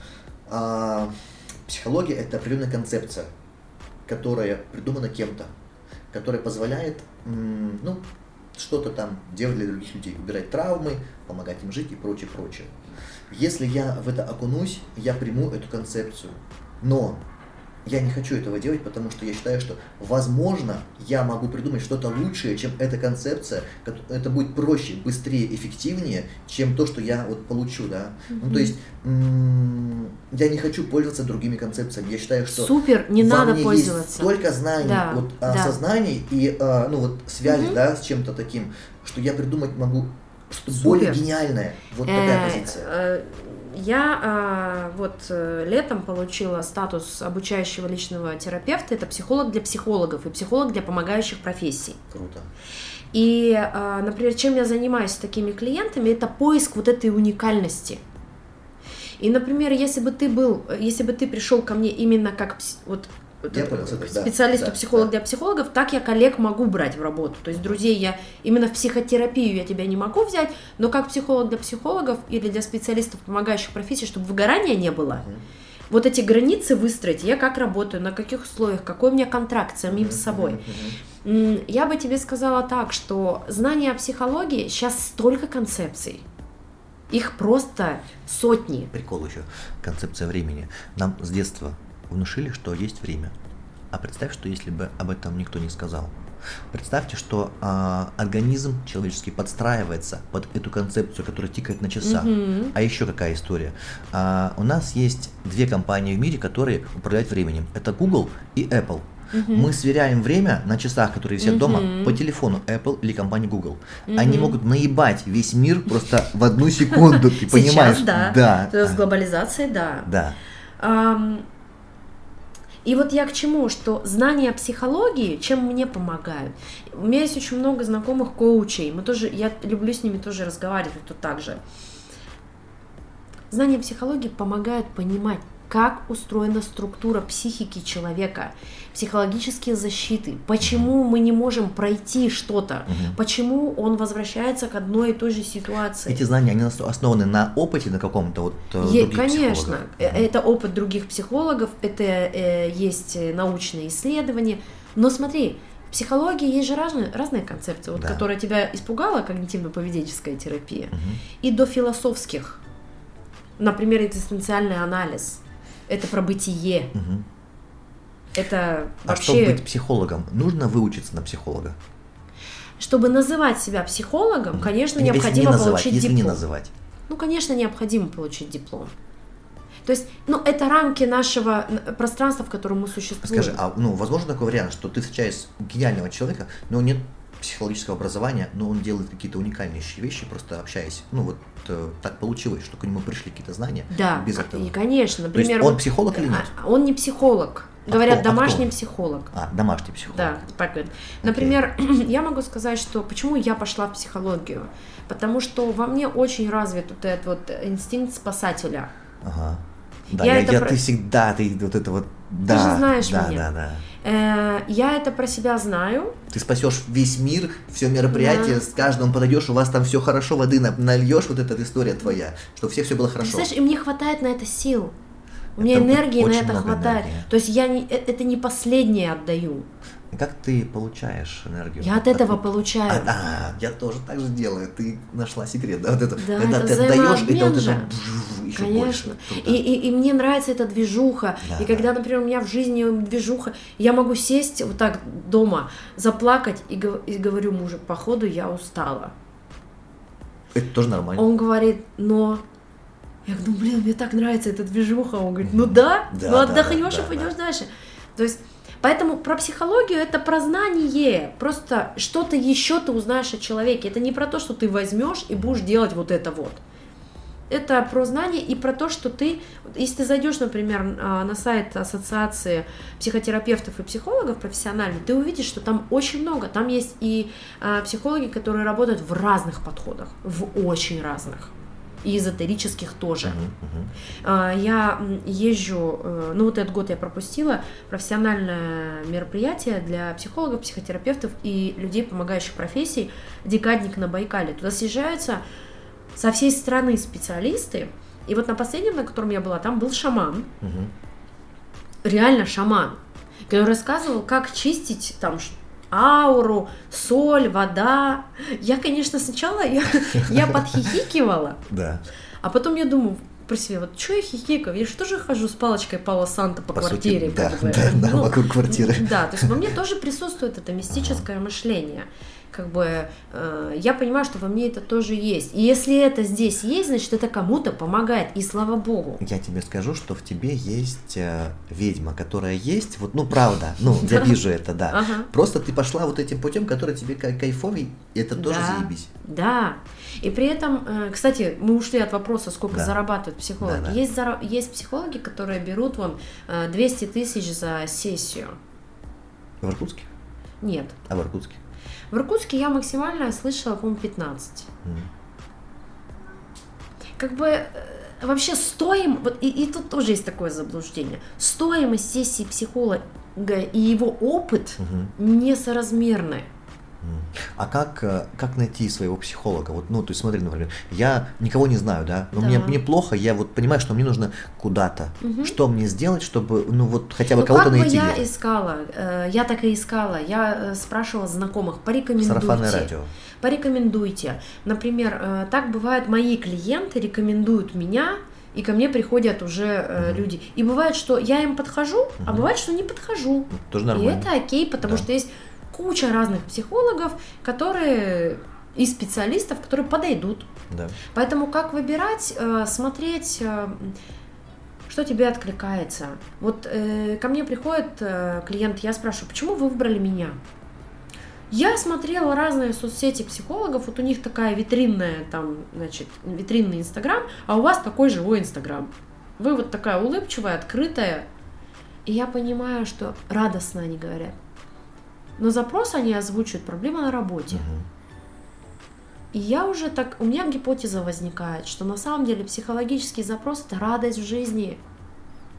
А, психология – это определенная концепция, которая придумана кем-то, которая позволяет, ну, что-то там делать для других людей, убирать травмы, помогать им жить и прочее, прочее. Если я в это окунусь, я приму эту концепцию. Но я не хочу этого делать, потому что я считаю, что, возможно, я могу придумать что-то лучшее, чем эта концепция. Это будет проще, быстрее, эффективнее, чем то, что я вот получу, да. Ну, то есть, м, я не хочу пользоваться другими концепциями. Я считаю, что Супер, не надо мне пользоваться. есть столько знаний, Да, вот, да. осознаний и, а, ну, вот, связи, Мгм. да, с чем-то таким, что я придумать могу что-то Супер. более гениальное. Вот такая Э, позиция. Я а, вот э, летом получила статус обучающего личного терапевта. Это психолог для психологов и психолог для помогающих профессий. Круто. И, а, например, чем я занимаюсь с такими клиентами, это поиск вот этой уникальности. И, например, если бы ты был, если бы ты пришел ко мне именно как вот Я понял, это, да, психолог да. для психологов, так я коллег могу брать в работу. То есть друзей я именно в психотерапию я тебя не могу взять, но как психолог для психологов или для специалистов, помогающих профессий, чтобы выгорания не было. Мгм. Вот эти границы выстроить, я как работаю, на каких условиях, какой у меня контракт с самим Мгм, собой. мгм, мгм. М, Я бы тебе сказала так, что знания о психологии сейчас столько концепций. Их просто сотни. Прикол еще. Концепция времени. Нам с детства внушили, что есть время. А представь, что если бы об этом никто не сказал. Представьте, что а, организм человеческий подстраивается под эту концепцию, которая тикает на часах. Мгм. А еще какая история? А, у нас есть две компании в мире, которые управляют временем. Это Google и Apple. Мы сверяем время на часах, которые висят дома, по телефону Apple или компании Google. Они могут наебать весь мир просто в одну секунду, ты понимаешь? Да. Да. С глобализацией, да. Да. И вот я к чему, что знания психологии, чем мне помогают. У меня есть очень много знакомых коучей, мы тоже, я люблю с ними тоже разговаривать тут также. Знания психологии помогают понимать, как устроена структура психики человека, психологические защиты, почему мы не можем пройти что-то, Мгм. почему он возвращается к одной и той же ситуации. Эти знания, они ос- основаны на опыте, на каком-то вот э, Е- других конечно, психологов? Э, это опыт других психологов, это э, есть научные исследования. Но смотри, в психологии есть же разные, разные концепции, вот, Да. которая тебя испугала, когнитивно-поведенческая терапия, Мгм. и до философских. Например, экзистенциальный анализ. Это про бытие. Мгм. Это А чтобы вообще... быть психологом, нужно выучиться на психолога. Чтобы называть себя психологом, Мгм. конечно, если необходимо не называть, получить если диплом. не называть. Ну, конечно, необходимо получить диплом. То есть, ну, это рамки нашего пространства, в котором мы существуем. Скажи, а ну, возможно такой вариант, что ты встречаешь гениального человека, но у него нет психологического образования, но он делает какие-то уникальнейшие вещи, просто общаясь. Ну, вот э, так получилось, что к нему пришли какие-то знания Да, без этого. и конечно, То есть например, он психолог или нет? а, он не психолог. А Говорят, кто- а домашний он? психолог. А, домашний психолог. Да, так говорят. Например, я могу сказать, что почему я пошла в психологию? Потому что во мне очень развит вот этот вот инстинкт спасателя. Ага. Да, Я я, это я- про- ты всегда, ты вот это вот, да, же знаешь да, меня. да, да. Э, Я это про себя знаю. Ты спасешь весь мир, все мероприятие, с каждым подойдешь, у вас там все хорошо, воды на- нальешь, вот эта история твоя, что все все было хорошо. Знаешь, и мне хватает на это сил. У меня Это энергии на это хватает. энергии. То есть я не, э- это не последнее отдаю. Как ты получаешь энергию? Я от этого Откуда? получаю. А, а, я тоже так же делаю. Ты нашла секрет, да? Вот это, Да, когда это ты отдаешь, это вот это бжж, еще Конечно. больше. Круто. И, и, и мне нравится эта движуха. Да, и когда, например, у меня в жизни движуха, я могу сесть вот так дома, заплакать и, и говорю мужу, походу я устала. Это тоже нормально. Он говорит, но... Я говорю, ну блин, мне так нравится эта движуха. Он говорит, ну да, Да, ну да, отдохнешь да, и да, пойдешь да. дальше. То есть, поэтому про психологию это про знание. Просто что-то еще ты узнаешь о человеке. Это не про то, что ты возьмешь и будешь делать вот это вот. Это про знание и про то, что ты, если ты зайдешь, например, а, на сайт Ассоциации психотерапевтов и психологов профессиональных, ты увидишь, что там очень много. Там есть и а, психологи, которые работают в разных подходах, в очень разных. И эзотерических тоже. Мгм. А, Я езжу, э, ну вот этот год я пропустила, профессиональное мероприятие для психологов, психотерапевтов и людей, помогающих профессий, декадник на Байкале. Туда съезжаются со всей страны специалисты. И вот на последнем, на котором я была, там был шаман, Мгм. реально шаман, который рассказывал, как чистить там ш- ауру, соль, вода. Я, конечно, сначала я, я подхихикивала, Да. а потом я думаю про себя, вот что я хихикаю, я же хожу с палочкой Пала Санта по, По сути, квартире. да, как бы. да, да, Ну, вокруг квартиры. Да, то есть во мне тоже присутствует это мистическое мышление. Как бы э, я понимаю, что во мне это тоже есть. И если это здесь есть, значит это кому-то помогает. И слава богу. Я тебе скажу, что в тебе есть э, ведьма, которая есть, вот, ну, правда, ну, я вижу это, да. Просто ты пошла вот этим путем, который тебе кай- кайфовый, и это тоже заебись. Да. И при этом, э, кстати, мы ушли от вопроса, сколько зарабатывают психологи. Да, да. Есть, зара- есть психологи, которые берут вон э, 200 тысяч за сессию. В Иркутске? Нет. А в Иркутске? В Иркутске я максимально слышала, по-моему, 15. М. Как бы э, вообще стоим, вот и, и тут тоже есть такое заблуждение. Стоимость сессии психолога и его опыт Мгм. несоразмерны. А как, э, как найти своего психолога? Вот, ну, то есть смотри, например, я никого не знаю, да, но Да. мне, мне плохо, я вот понимаю, что мне нужно куда-то. Мгм. Что мне сделать, чтобы, ну, вот хотя бы Ну, кого-то как бы найти я искала, э, я так и искала, я э, спрашивала знакомых, порекомендуйте. Сарафанное радио. Порекомендуйте. Например, так бывает, мои клиенты рекомендуют меня, и ко мне приходят уже э, Мгм. люди. И бывает, что я им подхожу, а Мгм. бывает, что не подхожу. Ну, Тоже И нормально. это окей, потому Да. что есть куча разных психологов, которые и специалистов, которые подойдут. Да. Поэтому как выбирать, э, смотреть, э, что тебе откликается. Вот э, ко мне приходит клиент, я спрашиваю, почему вы выбрали меня? Я смотрела разные соцсети психологов, вот у них такая витринная, там, значит, витринный Инстаграм, а у вас такой живой Инстаграм. Вы вот такая улыбчивая, открытая. И я понимаю, что радостно они говорят. Но запрос они озвучивают, проблема на работе. И я уже так, у меня гипотеза возникает, что на самом деле психологический запрос это радость в жизни.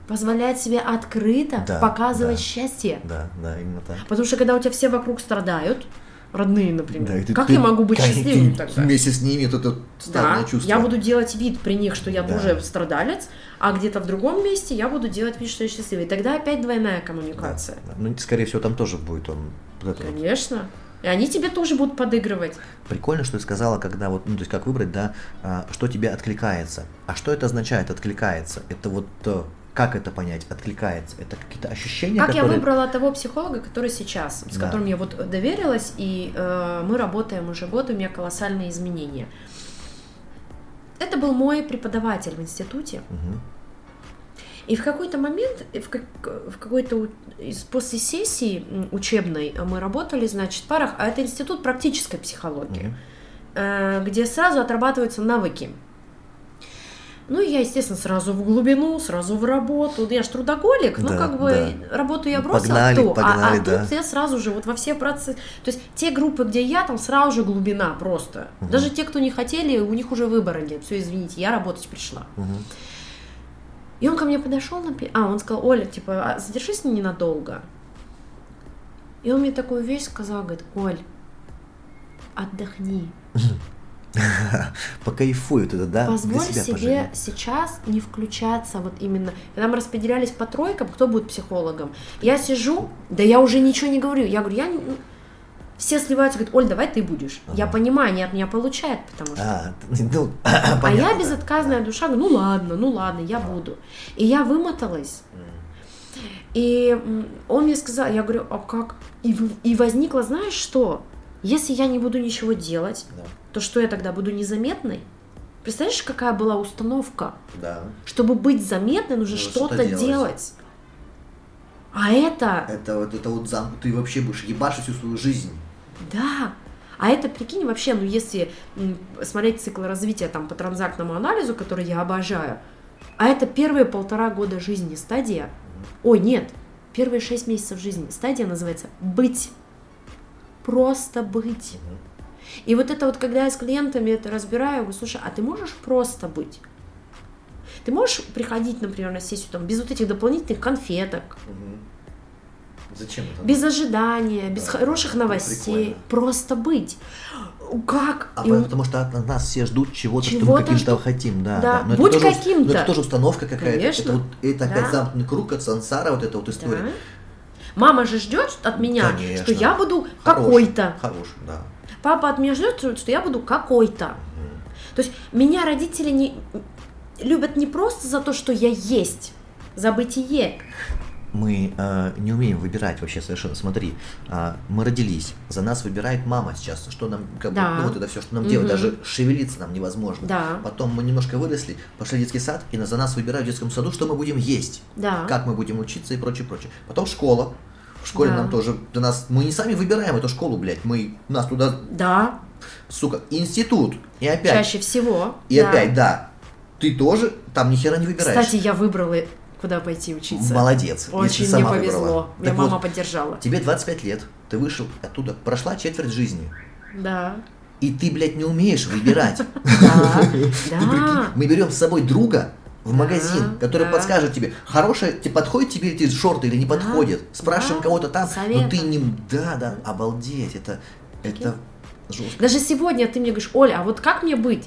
Позволять себе открыто Да, показывать да. счастье. Да, да, именно так. Потому что когда у тебя все вокруг страдают, родные, например, Да, ты- как ты- я могу быть счастливым ты тогда? Вместе с ними это Да, странное чувство. я буду делать вид при них, что я Да. тоже страдалец, а где-то в другом месте я буду делать вид, что я счастливый. Тогда опять двойная Да, коммуникация. да. Ну, скорее всего, там тоже будет он. вот это вот. Конечно. И они тебе тоже будут подыгрывать. Прикольно, что ты сказала, когда вот, ну, то есть как выбрать, да, а, что тебе откликается. А что это означает, откликается? Это вот э, как это понять, откликается? Это какие-то ощущения, Как я которые... выбрала того психолога, который сейчас, с Да. которым я вот доверилась, и э, мы работаем уже год, у меня колоссальные изменения. Это был мой преподаватель в институте. Мгм. И в какой-то момент, в, как- в какой-то после сессии учебной мы работали, значит, в парах, а это институт практической психологии, э, где сразу отрабатываются навыки. Ну, я, естественно, сразу в глубину, сразу в работу. Я ж трудоголик, ну, Да, как бы да. работу я бросила, Погнали, то, а- погнали, а, да. тут я сразу же вот во все процессы. То есть те группы, где я, там сразу же глубина просто. Мгм. Даже те, кто не хотели, у них уже выбора нет. Все, извините, я работать пришла. Мгм. И он ко мне подошел, на... а, он сказал, Оля, типа, а задержись ненадолго. И он мне такую вещь сказал, говорит, Оль, отдохни. Покайфуй вот это, да? Позволь себя себе поживи. сейчас не включаться вот именно. Мы распределялись по тройкам, кто будет психологом. Я сижу, да я уже ничего не говорю. Я говорю, я не... ну, Все сливаются, говорят, Оль, давай ты будешь. Я Ага. понимаю, они от меня получают, потому что... А, ну, А я понятно, да. безотказная душа, говорю, ну ладно, ну ладно, я буду. И я вымоталась. И он мне сказал, я говорю, а как? И, и возникло, знаешь что? Если я не буду ничего делать, Да, то что я тогда буду незаметной? Представляешь, какая была установка? да. Чтобы быть заметной, нужно Нужно что-то что-то делать. делать. А это, Это вот это вот зам, ты вообще будешь ебашить всю свою жизнь. да. А это, прикинь, вообще, ну если смотреть цикл развития там по транзактному анализу, который я обожаю, а это первые полтора года жизни стадия. Ой, нет, первые шесть месяцев жизни. Стадия называется быть. Просто быть. И вот это вот, когда я с клиентами это разбираю, я говорю, слушай, а ты можешь просто быть? Ты можешь приходить, например, на сессию там, без вот этих дополнительных конфеток, Мгм. Зачем это? без ожидания, без Да, хороших это новостей, прикольно. просто быть. Как? А И потому что от нас все ждут чего-то, что мы каким-то ждут. хотим, да. Да, Но это будь тоже ус- каким-то. но это тоже установка какая-то. Конечно. Это, вот, это опять Да. замкнутый круг от сансара, вот эта вот история. Да. Мама же ждет от меня, Конечно. что я буду какой-то. Хорош, да. Папа от меня ждет, что я буду какой-то. То есть меня родители не любят не просто за то, что я есть, за бытие. Мы э, не умеем выбирать вообще совершенно. Смотри, а, мы родились, за нас выбирает мама сейчас, что нам, как бы, Да. ну вот это все, что нам Мгм. делать, даже шевелиться нам невозможно. Да. Потом мы немножко выросли, пошли в детский сад, и на- за нас выбирают в детском саду, что мы будем есть, Да. как мы будем учиться и прочее, прочее. Потом школа. В школе Да. нам тоже, до нас, мы не сами выбираем эту школу, блядь, мы, нас туда, Да, сука, институт, и опять, чаще всего. и да. опять, да, ты тоже там ни хера не выбираешь. Кстати, я выбрала, куда пойти учиться. Молодец, если Очень мне сама повезло. выбрала. Меня Так мама вот, поддержала. Тебе 25 лет, ты вышел оттуда, прошла четверть жизни, Да. и ты, блядь, не умеешь выбирать. Да. Мы берем с собой друга в магазин, который да. подскажет тебе, хорошая, тебе подходят тебе эти шорты или не Да, подходят. Спрашиваем да, кого-то там, но ты советом. не... Да, да, обалдеть, это, это жестко. Даже сегодня ты мне говоришь, Оля, а вот как мне быть?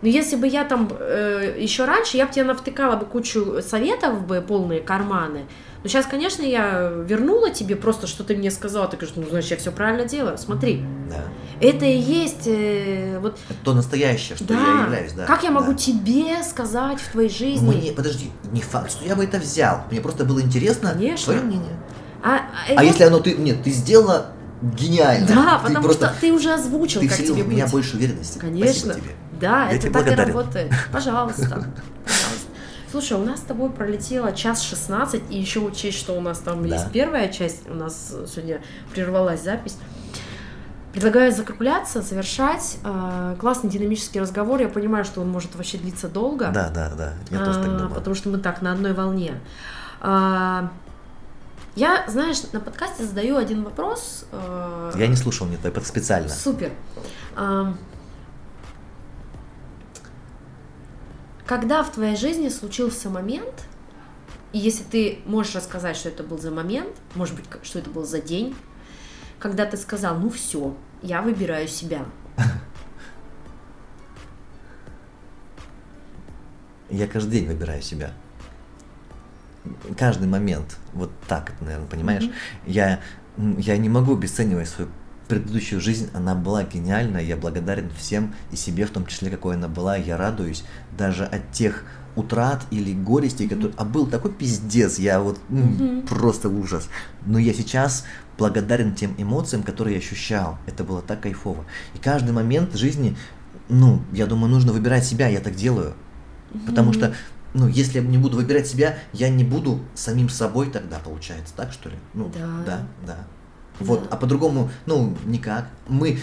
Ну, если бы я там э, еще раньше, я бы тебе навтыкала бы кучу советов бы, полные карманы. Но сейчас, конечно, я вернула тебе просто, что ты мне сказала. Ты говоришь, ну, значит, я все правильно делаю. Смотри, Да. это и есть э, вот Это то настоящее, что да. я являюсь, да. Как я могу да. тебе сказать в твоей жизни? Мне, подожди, не факт, что я бы это взял. Мне просто было интересно Конечно. твое мнение. А, а А вот- если оно ты. Нет, ты сделала гениально. Да, Ты потому просто- что ты уже озвучил, Ты как тебе в меня быть. больше уверенности. Конечно. Спасибо тебе. Да, Я это так и благодарен. работает. Пожалуйста. Пожалуйста. Слушай, у нас с тобой пролетело час 16, и еще учесть, что у нас там Да. есть первая часть, у нас сегодня прервалась запись. Предлагаю закругляться, завершать. А, Классный динамический разговор. Я понимаю, что он может вообще длиться долго. Да, да, да. Я тоже так А, думаю. Потому что мы так на одной волне. А, Я, знаешь, на подкасте задаю один вопрос. э, Я не слушал, нет, это специально. Супер. А, Когда в твоей жизни случился момент, и если ты можешь рассказать, что это был за момент, может быть, что это был за день, когда ты сказал, ну все, я выбираю себя. Я каждый день выбираю себя. Каждый момент. Вот так наверное, понимаешь? Мгм. Я, я не могу обесценивать свою предыдущую жизнь. Она была гениальна. Я благодарен всем и себе в том числе, какой она была. Я радуюсь даже от тех утрат или горестей, которые... А был такой пиздец, я вот Мгм. просто ужас. Но я сейчас благодарен тем эмоциям, которые я ощущал. Это было так кайфово. И каждый момент жизни, ну, я думаю, нужно выбирать себя, я так делаю. Потому что, ну, если я не буду выбирать себя, я не буду самим собой тогда, получается, так что ли? Ну, Да. да, да. Вот, а по-другому, ну, никак. Мы,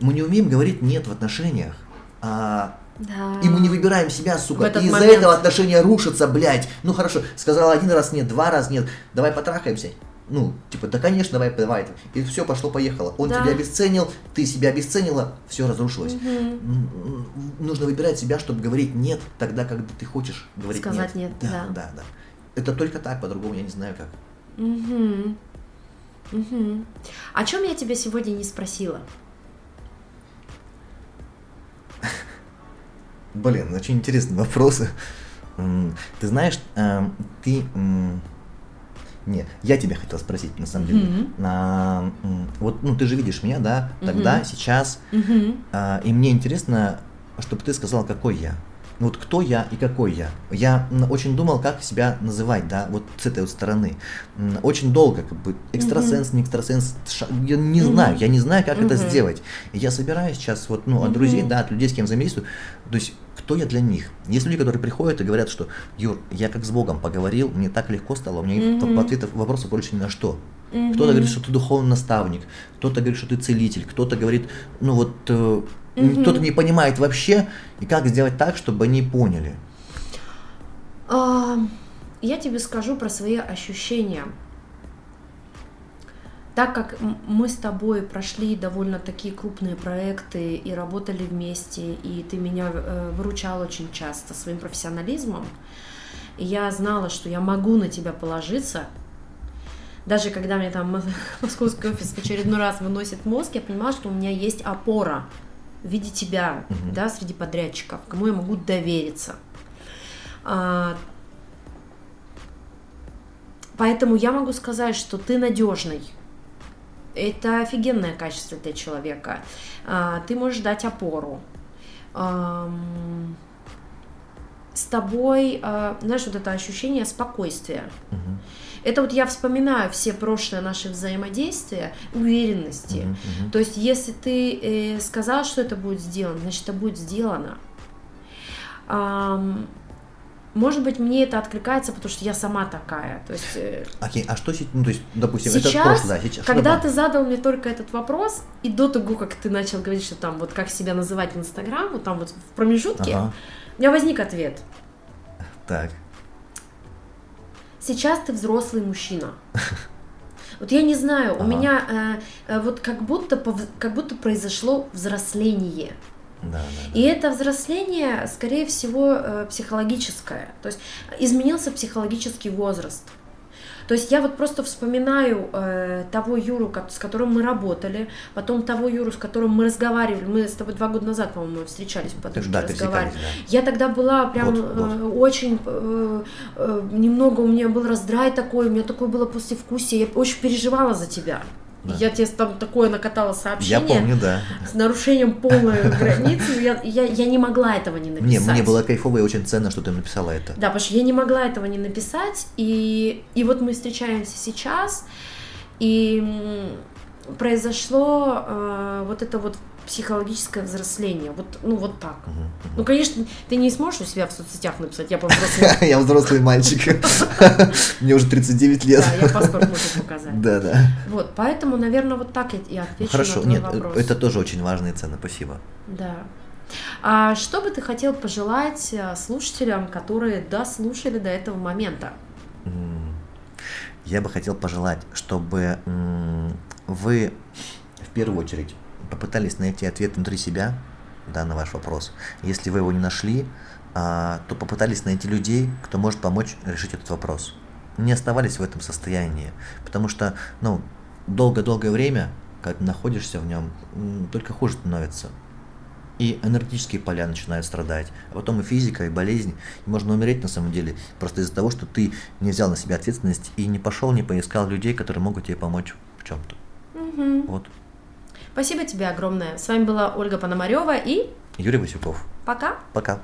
мы не умеем говорить нет в отношениях, а, Да. и мы не выбираем себя, сука, и из-за этого отношения рушатся, блядь. Ну хорошо, сказала один раз нет, два раза нет, давай потрахаемся. Ну, типа, да конечно, давай, давай. И все, пошло-поехало. Он Да. тебя обесценил, ты себя обесценила, все разрушилось. М, Нужно выбирать себя, чтобы говорить нет тогда, когда ты хочешь говорить Сказать нет. нет, Да, да. да, да. Это только так, по-другому я не знаю как. Мгм. Мгм. О чем я тебя сегодня не спросила? Блин, очень интересные вопросы. Ты знаешь, эм, ты... м, Не, я тебя хотел спросить, на самом деле. Мгм. А, вот, ну, ты же видишь меня, да, тогда, Мгм. сейчас. А, И мне интересно, чтобы ты сказал, какой я. Ну, Вот кто я и какой я. Я очень думал, как себя называть, да, вот с этой вот стороны. Очень долго, как бы, экстрасенс, не экстрасенс, ша- я не знаю, я не знаю, как это сделать. И я собираюсь сейчас вот, ну, от друзей, да, от людей, с кем взаимодействую, то есть, кто я для них. Есть люди, которые приходят и говорят, что, Юр, я как с Богом поговорил, мне так легко стало, у меня Мгм. ответов, вопросов больше ни на что. Мгм. Кто-то говорит, что ты духовный наставник, кто-то говорит, что ты целитель, кто-то говорит, ну вот, Мгм. кто-то не понимает вообще, и как сделать так, чтобы они поняли. А, Я тебе скажу про свои ощущения. Так как мы с тобой прошли довольно такие крупные проекты и работали вместе, и ты меня э, выручал очень часто своим профессионализмом, я знала, что я могу на тебя положиться, даже когда мне там московский офис в очередной раз выносит мозг, я понимала, что у меня есть опора в виде тебя, Мгм. да, среди подрядчиков, кому я могу довериться. А, Поэтому я могу сказать, что ты надежный. Это офигенное качество для человека. А, Ты можешь дать опору. Ам, С тобой, а, знаешь, вот это ощущение спокойствия. Мгм, Это вот я вспоминаю все прошлые наши взаимодействия, уверенности. мгм, мгм. То есть, если ты э, сказал, что это будет сделано, значит, это будет сделано. Ам, может быть, мне это откликается, потому что я сама такая. То есть, э, Окей, а что сейчас, ну то есть, допустим, это сейчас, прошлое, да, сейчас. когда ты задал мне только этот вопрос, и до того, как ты начал говорить, что там вот как себя называть в Инстаграм, вот там вот в промежутке, Ага, у меня возник ответ. так, Сейчас ты взрослый мужчина. Вот я не знаю, у Ага. меня э, э, вот как будто, как будто произошло взросление. да, да, да. И это взросление, скорее всего, э, психологическое. То есть изменился психологический возраст. То есть я вот просто вспоминаю э, того Юру, ко- с которым мы работали, потом того Юру, с которым мы разговаривали. Мы с тобой два года назад, по-моему, встречались, по подушке да, разговаривали. пересекались, Я тогда была прям Вот, вот. э, очень э, э, немного у меня был раздрай такой, у меня такое было послевкусие, я очень переживала за тебя. Да. Я тебе там такое накатала сообщение Я помню, да. с нарушением полной границы. Я, я, я не могла этого не написать. Мне, мне было кайфово и очень ценно, что ты написала это. Да, потому что я не могла этого не написать. И, и вот мы встречаемся сейчас. И произошло э, вот это вот психологическое взросление. Вот, ну, вот так. Ну, конечно, ты не сможешь у себя в соцсетях написать, я повзрослел. Я взрослый мальчик. Мне уже 39 лет. Да, я паспорт могу показать. Да, да. Вот, поэтому, наверное, вот так я отвечу Хорошо, нет, вопрос. это тоже очень важные цены, спасибо. Да. А что бы ты хотел пожелать э, слушателям, которые дослушали до этого момента? Я бы хотел пожелать, чтобы вы в первую очередь попытались найти ответ внутри себя да, на ваш вопрос. Если вы его не нашли, а, то попытались найти людей, кто может помочь решить этот вопрос. Не оставались в этом состоянии, потому что ну, долгое-долгое время, когда ты находишься в нем, только хуже становится. И энергетические поля начинают страдать, а потом и физика, и болезнь. И можно умереть на самом деле просто из-за того, что ты не взял на себя ответственность и не пошел, не поискал людей, которые могут тебе помочь в чем-то. Мгм. Вот. Спасибо тебе огромное. С вами была Ольга Пономарева и Юрий Васюков. пока. Пока.